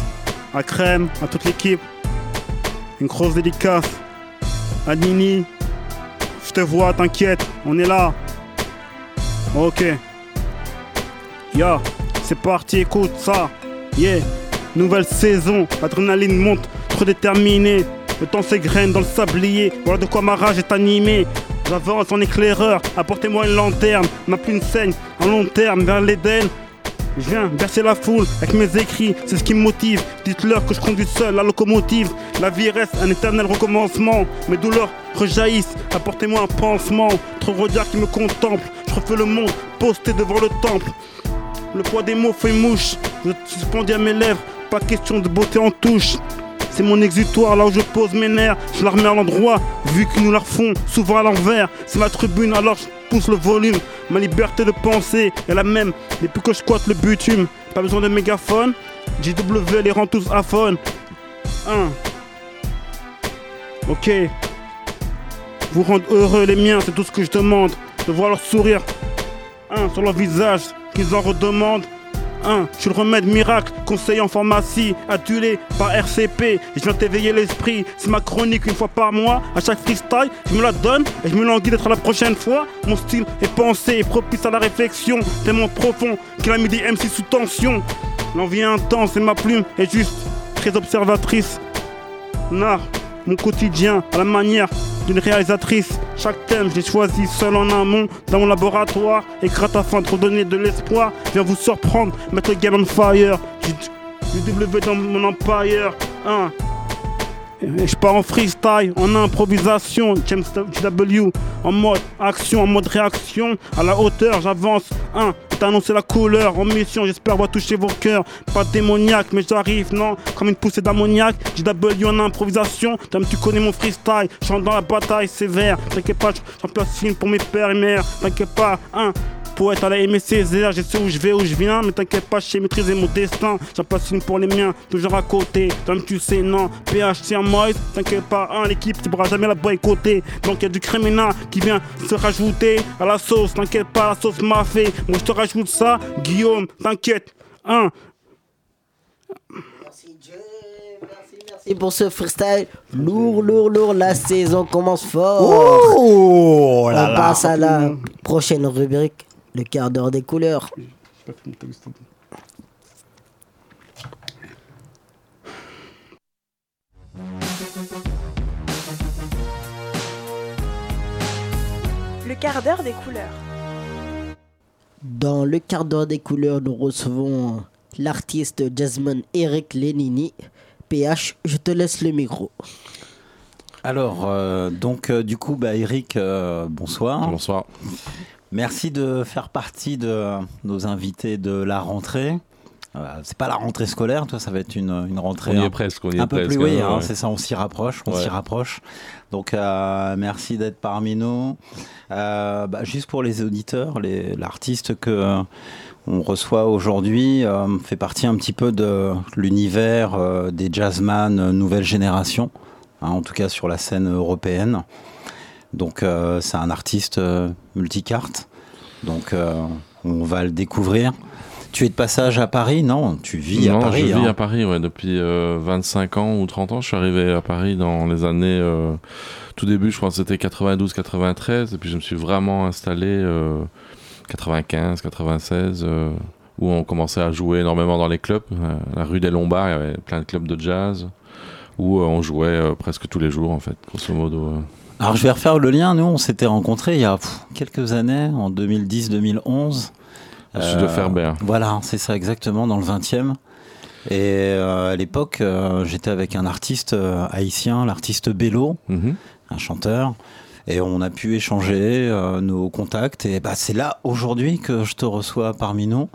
à Crème, à toute l'équipe. Une grosse dédicace à Nini. Je te vois, t'inquiète, on est là. Ok. Ya, c'est parti, écoute ça. Yeah, nouvelle saison, l'adrénaline monte, trop déterminé. Le temps s'égrène dans le sablier, voilà de quoi ma rage est animée. J'avance en éclaireur, apportez-moi une lanterne, ma plume saigne, en long terme vers l'Éden. Je viens bercer la foule avec mes écrits, c'est ce qui me motive. Dites-leur que je conduis seul la locomotive. La vie reste un éternel recommencement. Mes douleurs rejaillissent, apportez-moi un pansement. Trop regards qui me contemplent, je refais le monde posté devant le temple. Le poids des mots fait mouche, je suspendis à mes lèvres, pas question de beauté en touche. C'est mon exutoire, là où je pose mes nerfs, je la remets à l'endroit, vu qu'ils nous la refont souvent à l'envers. C'est ma tribune, alors je pousse le volume. Ma liberté de penser est la même depuis que je squatte le bitume. Pas besoin de mégaphone, JW les rend tous aphones. 1. Ok. Vous rendre heureux les miens, c'est tout ce que je demande. De voir leur sourire. Sur leur visage, qu'ils en redemandent. Un, je suis le remède miracle, conseiller en pharmacie, adulé par RCP. Je viens t'éveiller l'esprit, c'est ma chronique une fois par mois. À chaque freestyle, je me la donne et je me languis d'être la prochaine fois. Mon style est pensé et propice à la réflexion, tellement profond qu'il a mis des MC sous tension. L'envie intense et ma plume est juste très observatrice. Nard, mon quotidien à la manière d'une réalisatrice. Chaque thème, je l'ai choisi seul en amont dans mon laboratoire. Et gratte afin de redonner de l'espoir. Viens vous surprendre, mettre le game on fire. Du W dans mon empire. Je pars en freestyle, en improvisation, James W, en mode action, en mode réaction, à la hauteur, j'avance. 1. T'annoncer la couleur, en mission, j'espère va toucher vos cœurs. Pas démoniaque, mais j'arrive, non, comme une poussée d'ammoniac. JW en improvisation, Tom, tu connais mon freestyle, je chante dans la bataille sévère. T'inquiète pas, j'en place film pour mes pères et mères. T'inquiète pas, 1 poète à la aimé Césaire, je sais où je vais, où je viens, mais t'inquiète pas, je sais maîtriser mon destin. J'en passe une pour les miens, toujours à côté. Comme tu sais, non, PH en Moïse, t'inquiète pas, hein, l'équipe, tu pourras jamais la boycotter. Donc y a du criminal qui vient se rajouter à la sauce, t'inquiète pas, la sauce m'a fait. Moi je te rajoute ça, Guillaume, t'inquiète, hein. Merci pour ce freestyle. Lourd, lourd, lourd. La saison commence fort. Oh là On là. passe à la prochaine rubrique, le quart d'heure des couleurs. Le quart d'heure des couleurs. Dans le quart d'heure des couleurs, nous recevons l'artiste Jasmine Eric Lenini. PH, je te laisse le micro. Alors, euh, donc, euh, du coup, bah, Eric, euh, bonsoir. Bonsoir. Merci de faire partie de nos invités de la rentrée. Euh, c'est pas la rentrée scolaire, toi, ça va être une, une rentrée. On y est un- presque, on y un est peu presque, plus, oui, hein, ouais. c'est ça, on s'y rapproche, on Ouais. s'y rapproche. Donc, euh, merci d'être parmi nous. Euh, bah, juste pour les auditeurs, l'artiste que euh, on reçoit aujourd'hui fait partie un petit peu de l'univers des jazzman nouvelle génération, hein, en tout cas sur la scène européenne. Donc, euh, c'est un artiste euh, multicarte. Donc, euh, on va le découvrir. Tu es de passage à Paris Non, tu vis à Paris. je vis hein. à Paris ouais, depuis euh, 25 ans ou 30 ans. Je suis arrivé à Paris dans les années. tout début, je crois que c'était 92-93. Et puis je me suis vraiment installé euh, 95, 96, euh, où on commençait à jouer énormément dans les clubs. La rue des Lombards, il y avait plein de clubs de jazz où on jouait presque tous les jours, en fait, grosso modo. Euh. Alors je vais refaire le lien. Nous, on s'était rencontrés il y a pff, quelques années, en 2010-2011. Au sud de Ferber. Voilà, c'est ça exactement, dans le 20e. Et euh, à l'époque, euh, j'étais avec un artiste euh, haïtien, l'artiste Bello, Mhm. un chanteur. Et on a pu échanger euh, nos contacts. Et bah, c'est là, aujourd'hui, que je te reçois parmi nous.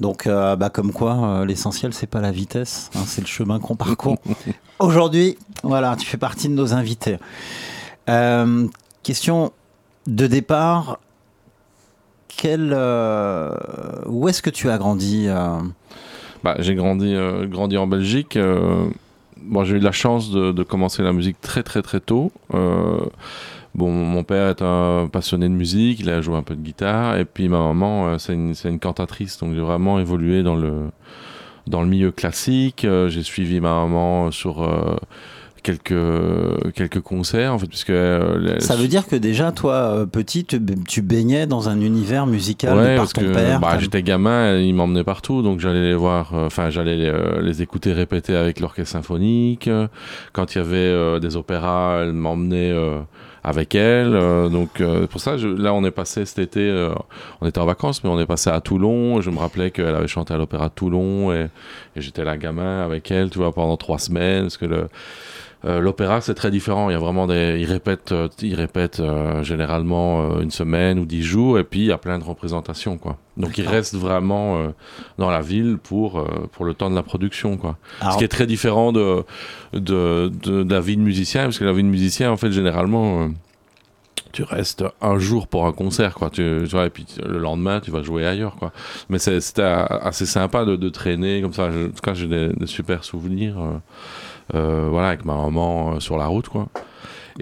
Donc, euh, bah, comme quoi, euh, l'essentiel, c'est pas la vitesse, hein, c'est le chemin qu'on parcourt. Aujourd'hui, voilà, tu fais partie de nos invités. Euh, question de départ. Euh, où est-ce que tu as grandi euh Bah, j'ai grandi, grandi en Belgique. bon, j'ai eu la chance de, commencer la musique très très très tôt. Bon, mon père est un passionné de musique, il a joué un peu de guitare, et puis ma maman, c'est une, une cantatrice, donc j'ai vraiment évolué dans le dans le milieu classique. J'ai suivi ma maman sur quelques quelques concerts en fait puisque euh, Ça veut dire que déjà, toi, euh, petit, tu, tu baignais dans un univers musical Ouais, de par parce ton que père. bah, j'étais gamin, ils m'emmenaient partout, donc j'allais les voir, euh, enfin j'allais les, euh, les écouter répéter avec l'orchestre symphonique. Quand il y avait euh, des opéras, elle m'emmenait euh, avec elle. Euh, donc euh, pour ça, je- là on est passé cet été, euh, on était en vacances, mais on est passé à Toulon. Je me rappelais qu'elle avait chanté à l'opéra de Toulon et, et j'étais là gamin avec elle, tu vois, pendant trois semaines, parce que le euh, L'opéra, c'est très différent. Il y a vraiment des, ils répètent, euh, ils répètent euh, généralement une semaine ou dix jours, et puis il y a plein de représentations, quoi. Donc ils restent vraiment euh, dans la ville pour pour le temps de la production, quoi. Alors- Ce qui est très différent de de, de, de la vie de musicien, parce que la vie de musicien, en fait, généralement. tu restes un jour pour un concert, quoi. Tu, tu vois, et puis le lendemain, tu vas jouer ailleurs, quoi. Mais c'était assez sympa de, de traîner comme ça. Je- en tout cas, j'ai des, des super souvenirs. euh, voilà, avec ma maman euh, sur la route, quoi.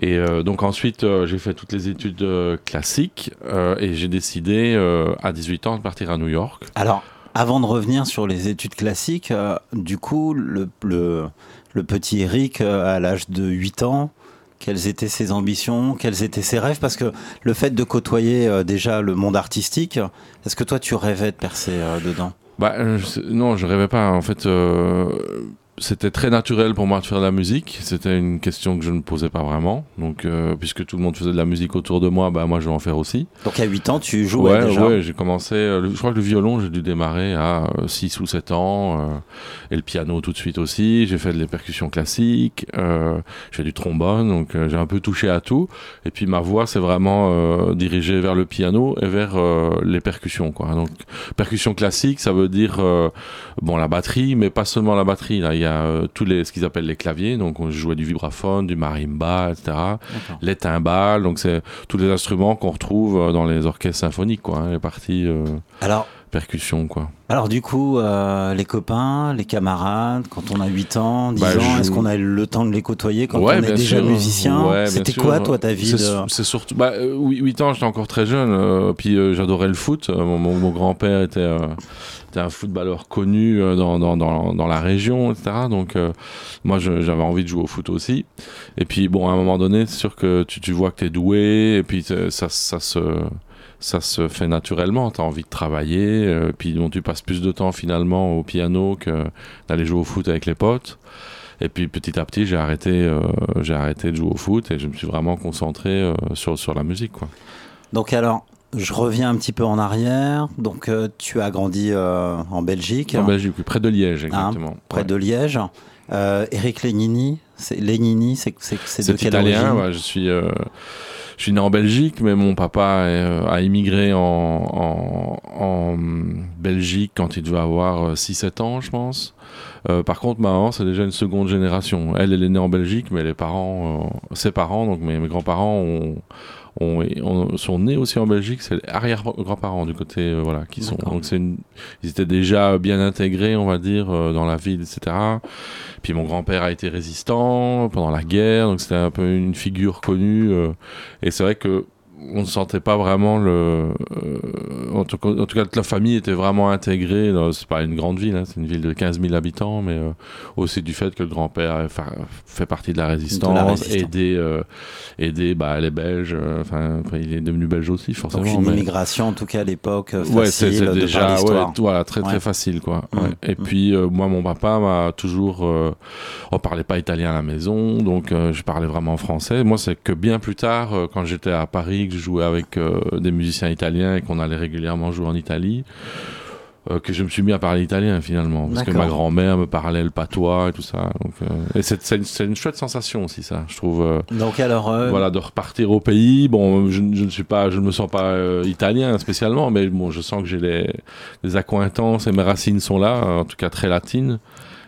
Et euh, donc ensuite, euh, j'ai fait toutes les études euh, classiques euh, et j'ai décidé euh, à 18 ans de partir à New York. Alors, avant de revenir sur les études classiques, euh, du coup, le, le, le petit Eric, euh, à l'âge de 8 ans, quelles étaient ses ambitions, quels étaient ses rêves? Parce que le fait de côtoyer euh, déjà le monde artistique, est-ce que toi tu rêvais de percer euh, dedans? Bah, euh, je- non, je rêvais pas. En fait, euh, c'était très naturel pour moi de faire de la musique. C'était une question que je ne posais pas vraiment. Donc, euh, puisque tout le monde faisait de la musique autour de moi, bah, moi, je vais en faire aussi. Donc à 8 ans, tu jouais ouais, déjà Ouais, j'ai commencé. euh, le- je crois que le violon, j'ai dû démarrer à 6 ou 7 ans. euh, et le piano tout de suite aussi. J'ai fait de les percussions classiques. Euh, j'ai fait du trombone. Donc, euh, j'ai un peu touché à tout. Et puis, ma voix s'est vraiment euh, dirigée vers le piano et vers euh, les percussions. Quoi. Donc, percussion classique, ça veut dire euh, bon la batterie, mais pas seulement la batterie. Là, il y a euh, tous les ce qu'ils appellent les claviers. Donc, on jouait du vibraphone, du marimba, etc. Les timbales. Donc, c'est tous les instruments qu'on retrouve euh, dans les orchestres symphoniques, quoi. hein, les parties euh, Alors, percussion, quoi. Alors du coup, euh, les copains, les camarades, quand on a 8 ans, 10 Bah, ans, je- est-ce qu'on a le temps de les côtoyer quand Ouais, on est déjà sûr. musicien Ouais, C'était quoi toi ta vie C'est de... surtout. Bah, 8 ans, j'étais encore très jeune. euh, puis euh, j'adorais le foot. Euh, mon, mon- mon grand-père était, euh, était un footballeur connu euh, dans, dans, dans, dans la région, etc. Donc euh, moi, j'avais envie de jouer au foot aussi. Et puis bon, à un moment donné, c'est sûr que tu, tu vois que tu es doué. Et puis euh, ça, ça se. Ça se fait naturellement, tu as envie de travailler, euh, puis bon, tu passes plus de temps finalement au piano que d'aller jouer au foot avec les potes. Et puis petit à petit, j'ai arrêté, euh, j'ai arrêté de jouer au foot et je me suis vraiment concentré euh, sur, sur la musique. Quoi. Donc alors, je reviens un petit peu en arrière. Donc euh, tu as grandi en Belgique. En Belgique, oui, près de Liège, Hein, exactement. près Ouais. de Liège. Eric Lénini, c'est Lénini, c'est c'est c'est italien, ouais, je suis, je suis né en Belgique, mais mon papa euh, a immigré en, en, en Belgique quand il devait avoir euh, 6-7 ans, je pense. Euh, par contre, ma maman, c'est déjà une seconde génération. Elle, elle est née en Belgique, mais les parents, euh, ses parents, donc mes grands-parents, ont, ont- ont- sont nés aussi en Belgique. C'est arrière-grands-parents du côté, euh, voilà, qui sont. Donc c'est ils étaient déjà bien intégrés, on va dire, euh, dans la ville, etc. Puis mon grand-père a été résistant pendant la guerre, donc c'était un peu une figure connue. euh, et c'est vrai que on ne sentait pas vraiment le. euh, en, tout cas, en tout cas, toute la famille était vraiment intégrée. C'est pas une grande ville, hein, c'est une ville de 15 000 habitants, mais euh, aussi du fait que le grand-père fait partie de la résistance, résistance. aider, euh, aider bah, les Belges. euh, Enfin, il est devenu belge aussi, forcément. Donc une mais- immigration, en tout cas à l'époque, euh, Ouais, c'est facile de déjà par ouais, voilà, très très Ouais. facile quoi. Mm, Ouais. Et puis euh, moi mon papa m'a toujours euh, on parlait pas italien à la maison donc euh, je parlais vraiment français. Moi c'est que bien plus tard euh, quand j'étais à Paris que je jouais avec euh, des musiciens italiens et qu'on allait régulièrement jouer en Italie euh, que je me suis mis à parler italien finalement parce que ma grand-mère me parlait le patois et tout ça. Donc, euh, et c'est une, une chouette sensation aussi ça, je trouve. euh, Donc alors, voilà, de repartir au pays. Bon, je, je ne suis pas, je ne me sens pas italien spécialement, mais bon, je sens que j'ai les, les accointances et mes racines sont là, en tout cas très latines.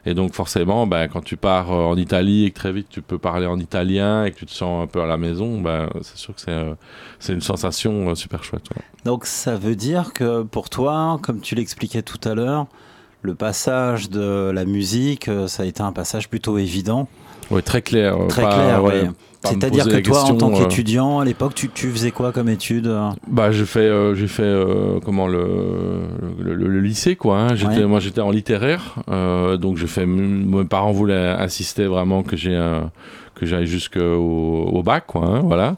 Et donc forcément, ben, quand tu pars euh, en Italie et que très vite tu peux parler en italien et que tu te sens un peu à la maison, ben, c'est sûr que c'est euh, c'est une sensation euh, super chouette. ouais. Donc ça veut dire que pour toi, comme tu l'expliquais tout à l'heure, le passage de la musique, ça a été un passage plutôt évident. Oui, très clair. Très pas- clair, ouais, oui. C'est-à-dire que toi, en question, tant euh, qu'étudiant, à l'époque, tu, tu faisais quoi comme étude euh Bah, j'ai fait, euh, j'ai fait euh, comment le, le, le- le lycée quoi. hein. J'étais, Ouais. moi, j'étais en littéraire, euh, donc j'ai fait. Mes parents voulaient insister vraiment que j'ai un, que j'aille jusqu'au au bac quoi. hein, voilà.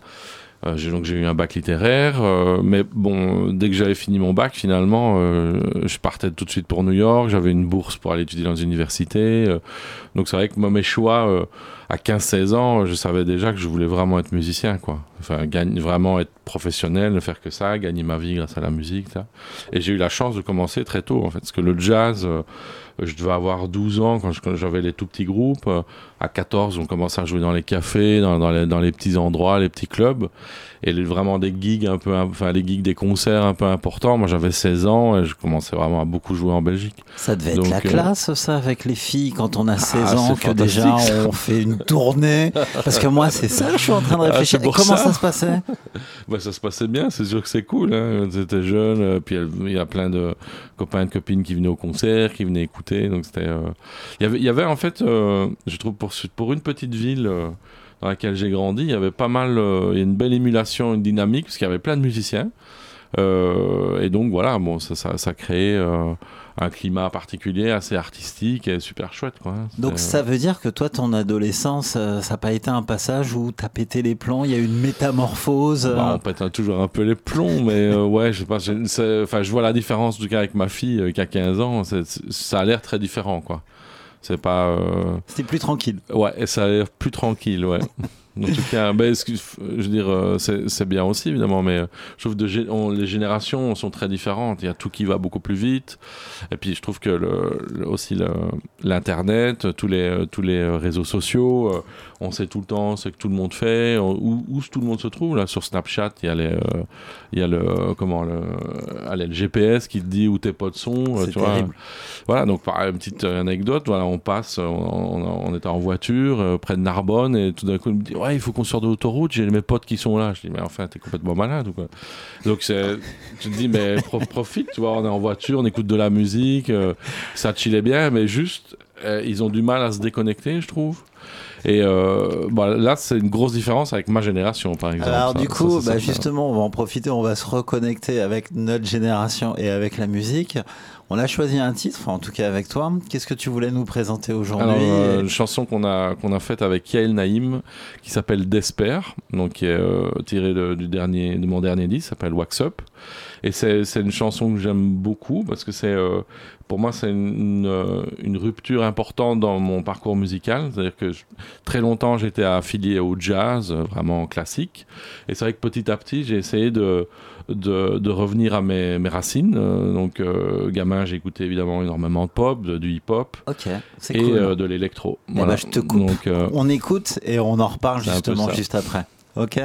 Euh, j'ai, donc j'ai eu un bac littéraire, euh, mais bon, dès que j'avais fini mon bac, finalement, euh, je partais tout de suite pour New York. J'avais une bourse pour aller étudier dans une université. donc c'est vrai que moi, mes choix, à 15-16 ans, je savais déjà que je voulais vraiment être musicien, quoi. Enfin, gagne, vraiment être professionnel, ne faire que ça, gagner ma vie grâce à la musique, ça. Et j'ai eu la chance de commencer très tôt, en fait, parce que le jazz, je devais avoir 12 ans quand j'avais les tout petits groupes. Euh, À 14, on commençait à jouer dans les cafés, dans, dans les, dans les petits endroits, les petits clubs. Et les- vraiment des gigs un peu, enfin, les gigs des concerts un peu importants. Moi, j'avais 16 ans et je commençais vraiment à beaucoup jouer en Belgique. Ça devait être la euh, classe, ça, avec les filles, quand on a 16 Ah, ans, que déjà on fait une tournée. Parce que moi, c'est ça, je suis en train de Ah, réfléchir. comment ça. se passait? Bah, Ça se passait bien, c'est sûr que c'est cool. Hein. J'étais jeune, euh, puis il y a plein de copains et de copines qui venaient au concert, qui venaient écouter. Donc c'était. euh, Il y avait- en fait, euh, je trouve, pour, pour une petite ville. euh, dans laquelle j'ai grandi, il y avait pas mal, il y a une belle émulation, une dynamique, parce qu'il y avait plein de musiciens. Et donc voilà, bon, ça, ça, ça créait un climat particulier, assez artistique et super chouette. Quoi. Donc ça veut dire que toi, ton adolescence, euh, ça n'a pas été un passage où t'as pété les plombs, il y a eu une métamorphose euh, Bah, on pète toujours un peu les plombs, mais euh, ouais, je sais pas. Enfin, je vois la différence du cas avec ma fille euh, qui a 15 ans. ça a l'air très différent, quoi. C'est pas. euh, C'était plus tranquille. Ouais, et ça a l'air plus tranquille, ouais. en tout cas, ben, excuse- je veux dire, euh, c'est bien aussi, évidemment, mais euh, je trouve que les générations sont très différentes. Il y a tout qui va beaucoup plus vite. Et puis, je trouve que le, le- aussi le- l'Internet, tous les, euh, tous les réseaux sociaux, on sait tout le temps ce que tout le monde fait, on- où, où tout le monde se trouve. Là, sur Snapchat, il y a, les, euh, il y a le, comment, le, allez, le GPS qui te dit où tes potes sont. tu vois. Voilà, donc par une petite anecdote, voilà, on passe, on, on- on était en voiture euh, près de Narbonne et tout d'un coup, il me dit Ouais, il faut qu'on sorte de l'autoroute, j'ai mes potes qui sont là. Je dis Mais enfin, t'es complètement malade ou quoi? Donc c'est- tu te dis Mais pro- profite, tu vois, on est en voiture, on écoute de la musique, euh, ça chillait bien, mais juste, euh, ils ont du mal à se déconnecter, je trouve. Et euh, bon, là, c'est une grosse différence avec ma génération, par exemple. Alors Ça- du coup, bah, justement, on va en profiter, on va se reconnecter avec notre génération et avec la musique. On a choisi un titre, enfin, en tout cas avec toi. Qu'est-ce que tu voulais nous présenter aujourd'hui euh, une chanson qu'on a, qu'on a faite avec Yael Naïm qui s'appelle Desper, donc qui est euh, tirée de, du dernier, de mon dernier disque, s'appelle Wax Up. Et c'est c'est une chanson que j'aime beaucoup parce que c'est, euh, pour moi, c'est une, une, une rupture importante dans mon parcours musical. C'est-à-dire que je- très longtemps, j'étais affilié au jazz, vraiment classique. Et c'est vrai que petit à petit, j'ai essayé de, de, de revenir à mes, mes racines. Euh, donc, euh, gamin, j'ai écouté évidemment énormément de pop, de- du hip-hop. Et cool. euh, de l'électro. Voilà. ben, je te coupe. Donc, On écoute et on en reparle justement juste après. Ok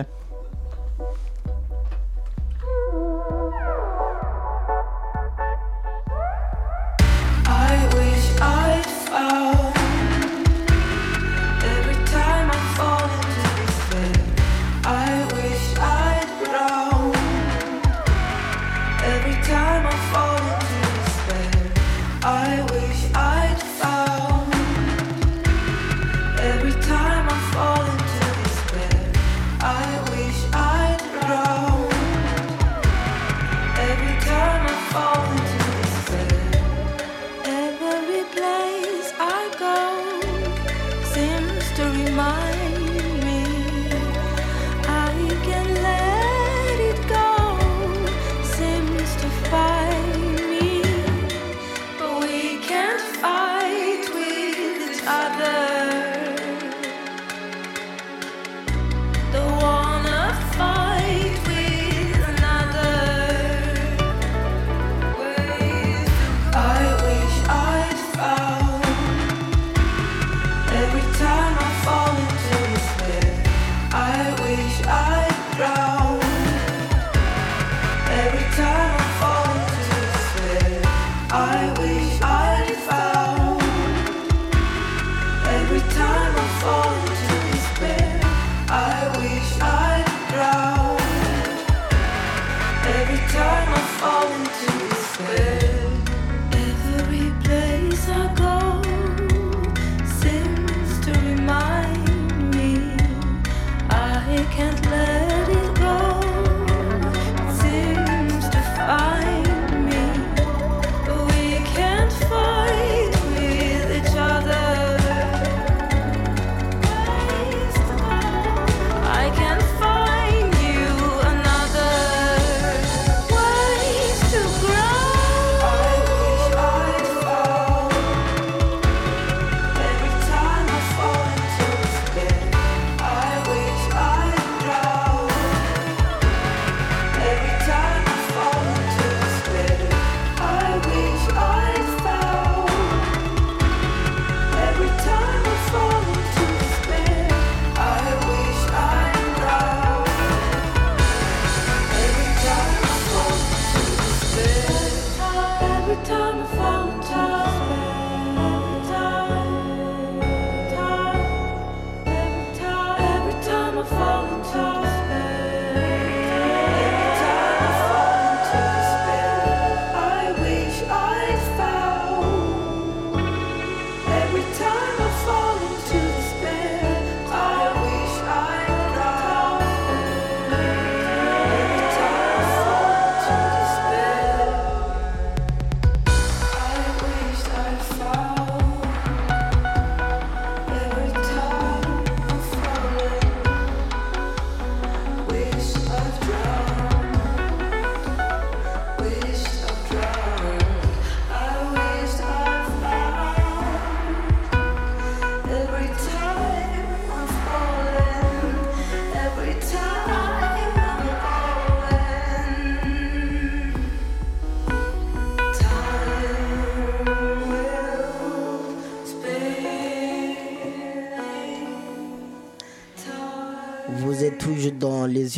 time before.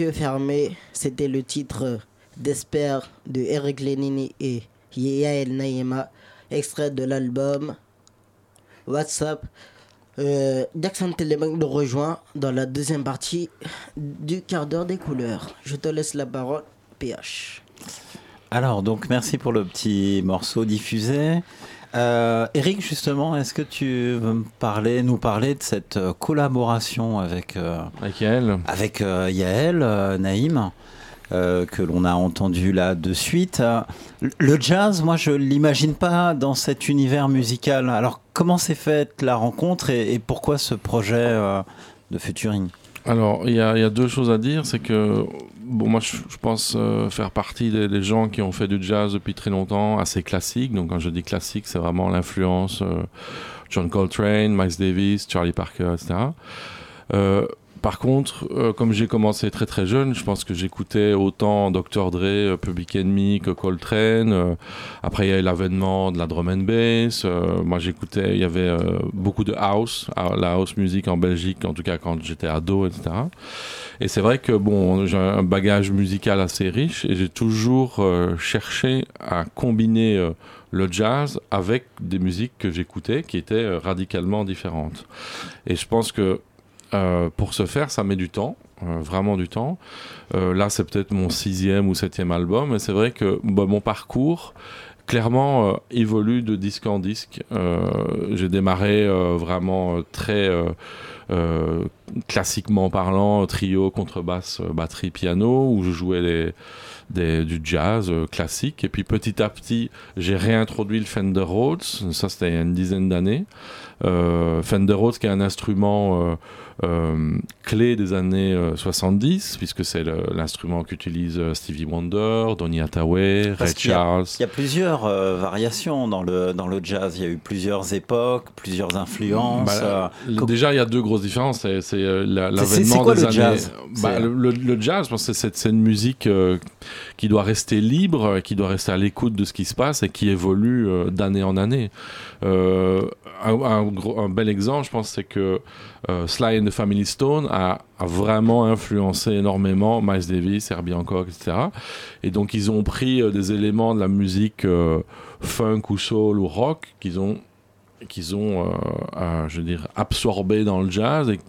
Yeux fermés, c'était le titre d'Esper de Eric Lenini et Yael Naïma, extrait de l'album WhatsApp. Euh, Jackson nous rejoint dans la deuxième partie du quart d'heure des couleurs. Je te laisse la parole, PH. Alors, donc, merci pour le petit morceau diffusé. Euh, Eric, justement, est-ce que tu veux me parler, nous parler de cette euh, collaboration avec, euh, avec Yael, avec, euh, Yael, Naïm que l'on a entendu là de suite. Le jazz, moi, je l'imagine pas dans cet univers musical. Alors, comment s'est faite la rencontre et, et pourquoi ce projet de Futuring? Alors, il y, y a deux choses à dire. C'est que, bon, moi, je, je pense euh, faire partie des, des gens qui ont fait du jazz depuis très longtemps, assez classique. Donc, quand je dis classique, c'est vraiment l'influence euh, John Coltrane, Miles Davis, Charlie Parker, etc. Euh, par contre, euh, comme j'ai commencé très très jeune, je pense que j'écoutais autant Dr. Dre, euh, Public Enemy que Coltrane. Euh, après, il y a eu l'avènement de la drum and bass. Euh, moi, j'écoutais, il y avait euh, beaucoup de house, ah, la house music en Belgique, en tout cas quand j'étais ado, etc. Et c'est vrai que bon, j'ai un bagage musical assez riche et j'ai toujours cherché à combiner le jazz avec des musiques que j'écoutais qui étaient radicalement différentes. Et je pense que euh, pour ce faire, ça met du temps, euh, vraiment du temps. Euh, là, c'est peut-être mon sixième ou septième album, et c'est vrai que bah, mon parcours clairement euh, évolue de disque en disque. Euh, J'ai démarré euh, vraiment très classiquement parlant, trio, contrebasse, batterie, piano, où je jouais des, des- du jazz euh, classique. Et puis petit à petit, j'ai réintroduit le Fender Rhodes. Ça, c'était il y a une dizaine d'années. Euh, Fender Rhodes, qui est un instrument euh, euh, clé des années euh, 70, puisque c'est l'instrument qu'utilise euh, Stevie Wonder, Donny Hathaway, Ray Charles. Il y a plusieurs variations dans le, dans le jazz. Il y a eu plusieurs époques, plusieurs influences. Bah, déjà, il y a deux grosses différences. C'est c'est, la- C'est- c'est- l'avènement des le années. jazz? Bah, le, le- le jazz, je pense que c'est une musique qui doit rester libre, qui doit rester à l'écoute de ce qui se passe et qui évolue d'année en année. Euh, un, bel exemple, je pense, c'est que euh, Sly and the Family Stone a, vraiment influencé énormément Miles Davis, Herbie Hancock, etc. Et donc, ils ont pris euh, des éléments de la musique funk ou soul ou rock qu'ils ont qu'ils ont, euh, je veux dire, absorbé dans le jazz et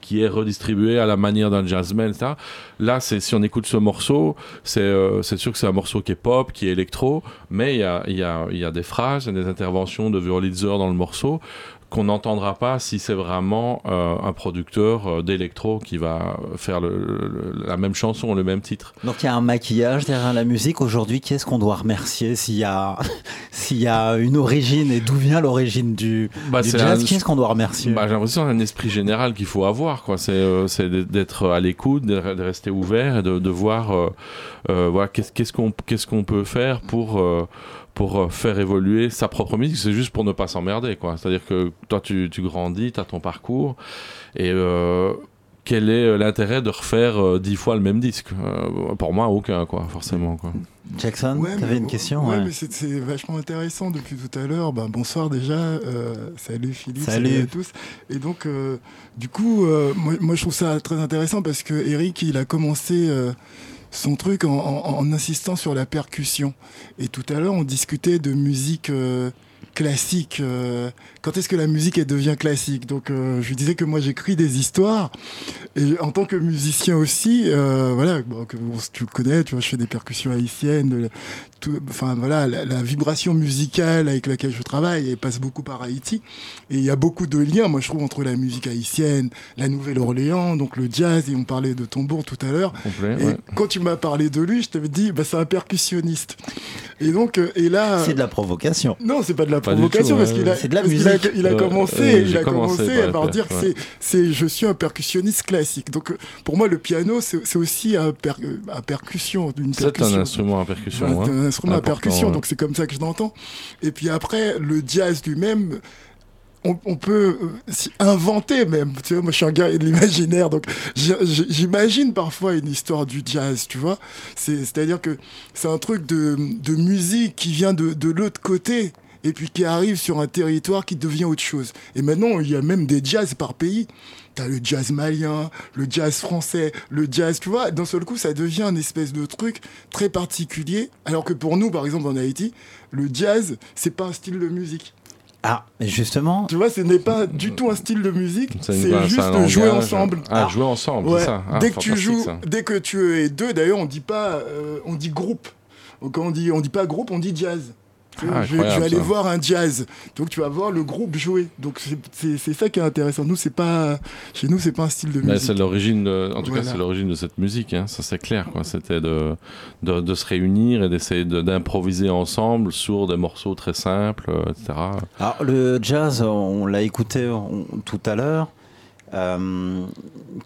qui est redistribué à la manière d'un jazzman, etc. Là, c'est si on écoute ce morceau, c'est euh, c'est sûr que c'est un morceau qui est pop, qui est électro, mais il y a, y, a, y a des phrases, y a des interventions de Wurlitzer dans le morceau qu'on n'entendra pas si c'est vraiment euh, un producteur euh, d'électro qui va faire le- le- la même chanson, le même titre. Donc il y a un maquillage derrière la musique. Aujourd'hui, qui est-ce qu'on doit remercier s'il y a, s'il y a une origine et d'où vient l'origine du, Bah, du jazz? un- Qui est-ce qu'on doit remercier? Bah, J'ai l'impression que c'est un esprit général qu'il faut avoir. quoi. C'est euh, c'est d'être à l'écoute, de, rester ouvert et de, de voir euh, voilà, qu'est-ce qu'est-ce qu'on qu'est-ce qu'on peut faire pour, pour euh, faire évoluer sa propre musique. C'est juste pour ne pas s'emmerder. quoi. C'est-à-dire que toi, tu, tu grandis, tu as ton parcours. Et euh, quel est euh, l'intérêt de refaire euh, dix fois le même disque? Euh, Pour moi, aucun, quoi, forcément. Quoi. Jackson, Ouais, t'avais mais- une question Ouais, ouais. mais c'est vachement intéressant depuis tout à l'heure. Bah, bonsoir déjà. euh, salut Philippe. Salut. à tous. Et donc, euh, du coup, euh, moi, moi, je trouve ça très intéressant parce que Eric, il a commencé euh, son truc en, insistant sur la percussion. Et tout à l'heure, on discutait de musique. euh, classique euh, quand est-ce que la musique elle devient classique? Donc euh, je lui disais que moi j'écris des histoires. Et en tant que musicien aussi euh, voilà bon, que, bon, tu le connais tu vois je fais des percussions haïtiennes tout- enfin voilà la, la vibration musicale avec laquelle je travaille elle passe beaucoup par Haïti. Et il y a beaucoup de liens moi je trouve entre la musique haïtienne la Nouvelle-Orléans donc le jazz et on parlait de Tombour tout à l'heure. Et ouais. quand tu m'as parlé de lui je t'avais dit bah, c'est un percussionniste et donc euh, et là C'est de la provocation. non, c'est pas de la Pas provocation tout, parce ouais, qu'il a, ouais. C'est de la parce qu'il a- musique. il a Euh, commencé, euh, il a commencé commencé par dire faire, c'est, c'est, je suis un percussionniste classique. Donc euh, pour moi, le piano, c'est, c'est aussi un, per, à percussion, une C'est un percussion. instrument à percussion. Ouais, c'est hein. un instrument à percussion, ouais. donc c'est comme ça que je l'entends. Et puis après, le jazz lui-même, on, peut euh, s'y inventer même. Tu vois, moi, je suis un gars de l'imaginaire, donc j'imagine parfois une histoire du jazz, tu vois. C'est, c'est-à-dire que c'est un truc de, de musique qui vient de, de l'autre côté et puis qui arrive sur un territoire qui devient autre chose. Et maintenant, il y a même des jazz par pays. T'as le jazz malien, le jazz français, le jazz, tu vois, d'un seul coup, ça devient un espèce de truc très particulier. Alors que pour nous, par exemple, en Haïti, le jazz, c'est pas un style de musique. Ah, justement. Tu vois, ce n'est pas du tout un style de musique, C'est juste un jouer langage. ensemble. Ah, jouer ensemble, Ouais. c'est ça. Ah, dès que tu joues, ça. dès que tu es deux, d'ailleurs, on dit pas, euh, on dit groupe. Donc, Quand on dit, on dit pas groupe, on dit jazz. Ah, je, vais- je vais incroyable, aller ça. voir un jazz. Donc tu vas voir le groupe jouer. Donc c'est- ça qui est intéressant. Nous c'est pas, chez nous c'est pas un style de musique. c'est l'origine, de- en tout Voilà. cas, c'est l'origine de cette musique, hein, ça c'est clair. quoi. C'était de, de, de se réunir et d'essayer de- d'improviser ensemble sur des morceaux très simples, euh, etc. Alors, le jazz, on l'a écouté on- tout à l'heure. Euh,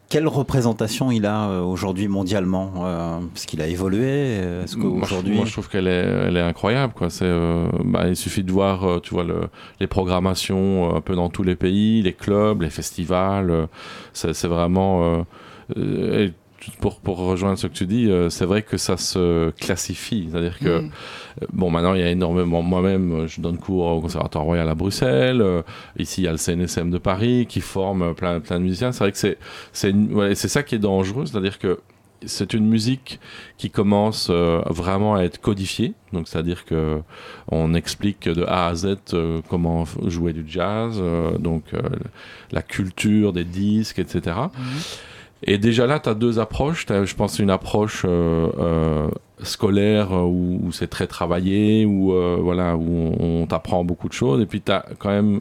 quelle représentation il a euh, aujourd'hui mondialement euh, Parce qu'il a évolué. euh, Est-ce je- qu'aujourd'hui. moi, je trouve qu'elle est, elle est incroyable. Quoi. C'est, euh, bah, il suffit de voir, tu vois, le, les programmations un peu dans tous les pays, les clubs, les festivals. c'est, c'est vraiment. Euh, pour, pour rejoindre ce que tu dis, euh, c'est vrai que ça se classifie. C'est-à-dire que, Mm. euh, bon, maintenant, il y a énormément. Moi-même, euh, je donne cours au Conservatoire Royal à Bruxelles. euh, ici, il y a le CNSM de Paris qui forme plein, plein de musiciens. C'est vrai que c'est, c'est, ouais, c'est ça qui est dangereux. C'est-à-dire que c'est une musique qui commence euh, vraiment à être codifiée. Donc, c'est-à-dire que on explique de A à Z euh, comment jouer du jazz, euh, donc euh, la culture des disques, etc. Et déjà là, tu as deux approches. T'as, je pense une approche euh, euh, scolaire euh, où, où c'est très travaillé, où, euh, voilà, où on, t'apprend beaucoup de choses. Et puis tu as quand même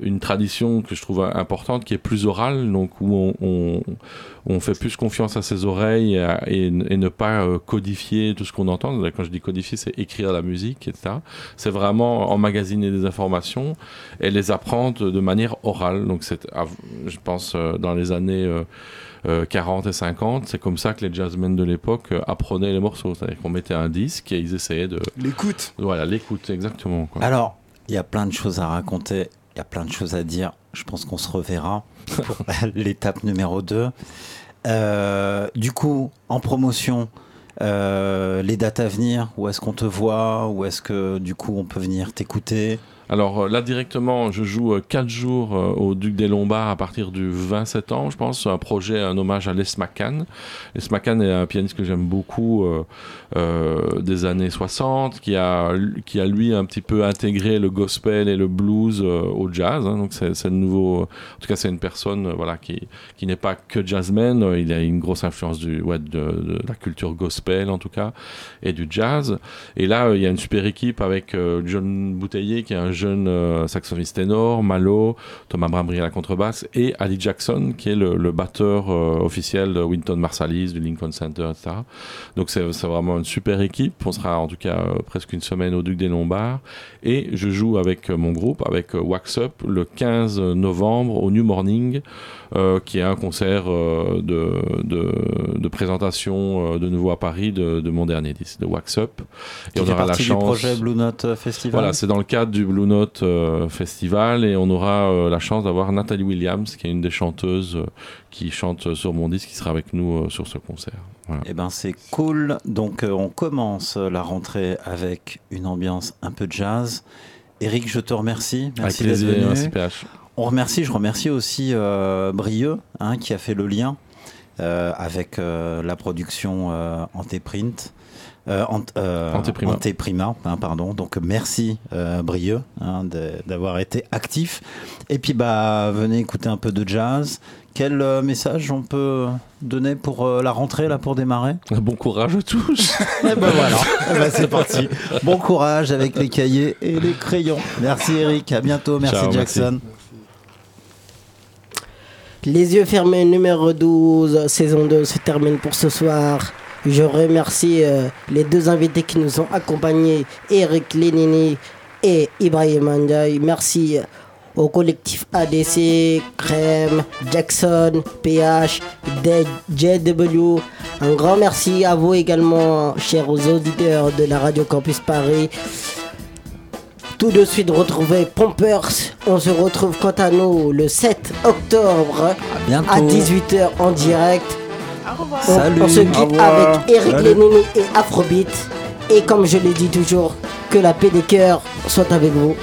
une tradition que je trouve importante qui est plus orale, donc où on, on, on fait plus confiance à ses oreilles et, et- ne pas codifier tout ce qu'on entend. Quand je dis codifier, c'est écrire la musique, etc. C'est vraiment emmagasiner des informations et les apprendre de manière orale. Donc c'est, je pense, dans les années... euh, euh, 40 et 50, c'est comme ça que les jazzmen de l'époque euh, apprenaient les morceaux. C'est-à-dire qu'on mettait un disque et ils essayaient de. L'écoute. Voilà, l'écoute, exactement. quoi. Alors, il y a plein de choses à raconter, il y a plein de choses à dire. Je pense qu'on se reverra pour l'étape numéro 2. du coup, en promotion, euh, les dates à venir, où est-ce qu'on te voit, où est-ce que du coup on peut venir t'écouter? Alors euh, là directement, je joue 4 jours euh, au Duc des Lombards à partir du 27 ans, je pense. Un projet, un hommage à Les McCann. Les McCann est un pianiste que j'aime beaucoup euh, euh, des années 60, qui a, qui a lui un petit peu intégré le gospel et le blues euh, au jazz. hein. donc c'est le nouveau. En tout cas, c'est une personne euh, voilà qui, qui n'est pas que jazzman. euh, Il a une grosse influence du de, la culture gospel en tout cas et du jazz. Et là, euh, il y a une super équipe avec euh, John Bouteiller qui est un jeune euh, saxophoniste ténor, Malo, Thomas Brambry à la contrebasse et Ali Jackson qui est le, le batteur euh, officiel de Winton Marsalis, du Lincoln Center, etc. Donc c'est vraiment une super équipe. On sera en tout cas euh, presque une semaine au Duc des Lombards. Et je joue avec mon groupe, avec Wax Up, le 15 novembre au New Morning, euh, qui est un concert euh, de, de, de présentation euh, de nouveau à Paris de, de mon dernier disque, de Wax Up. Qui fait partie du projet Blue Note Festival Voilà, c'est dans le cadre du Blue Note euh, Festival et on aura euh, la chance d'avoir Nathalie Williams, qui est une des chanteuses euh, qui chante sur mon disque, qui sera avec nous sur ce concert. Voilà. Eh ben c'est cool. Donc on commence la rentrée avec une ambiance un peu jazz. Eric, je te remercie. Merci d'être venu. merci, PH. On remercie, je remercie aussi euh, Brieux hein, qui a fait le lien euh, avec euh, la production Anteprint. Euh, Ant- euh, Anteprima. Anteprima, hein, pardon. Donc merci euh, Brieux hein, d'avoir été actif. Et puis bah venez écouter un peu de jazz. Quel euh, message on peut donner pour euh, la rentrée là pour démarrer? Bon courage à tous. Et ben voilà, Eh ben, c'est parti. Bon courage avec les cahiers et les crayons. Merci Eric, à bientôt. Merci Ciao, Jackson. Les yeux fermés numéro 12, saison 2 se termine pour ce soir. Je remercie euh, les deux invités qui nous ont accompagnés, Eric Lenini et Ibrahim Ndiaye. Merci au collectif ADC, Crème, Jackson, PH, JW. Un grand merci à vous également, chers auditeurs de la Radio Campus Paris. Tout de suite retrouver Pompers. On se retrouve quant à nous le 7 octobre bientôt. à 18h en direct. On, Salut. on se quitte revoir. avec Eric. Lenini et Afrobeat. Et comme je l'ai dit toujours, que la paix des cœurs soit avec vous.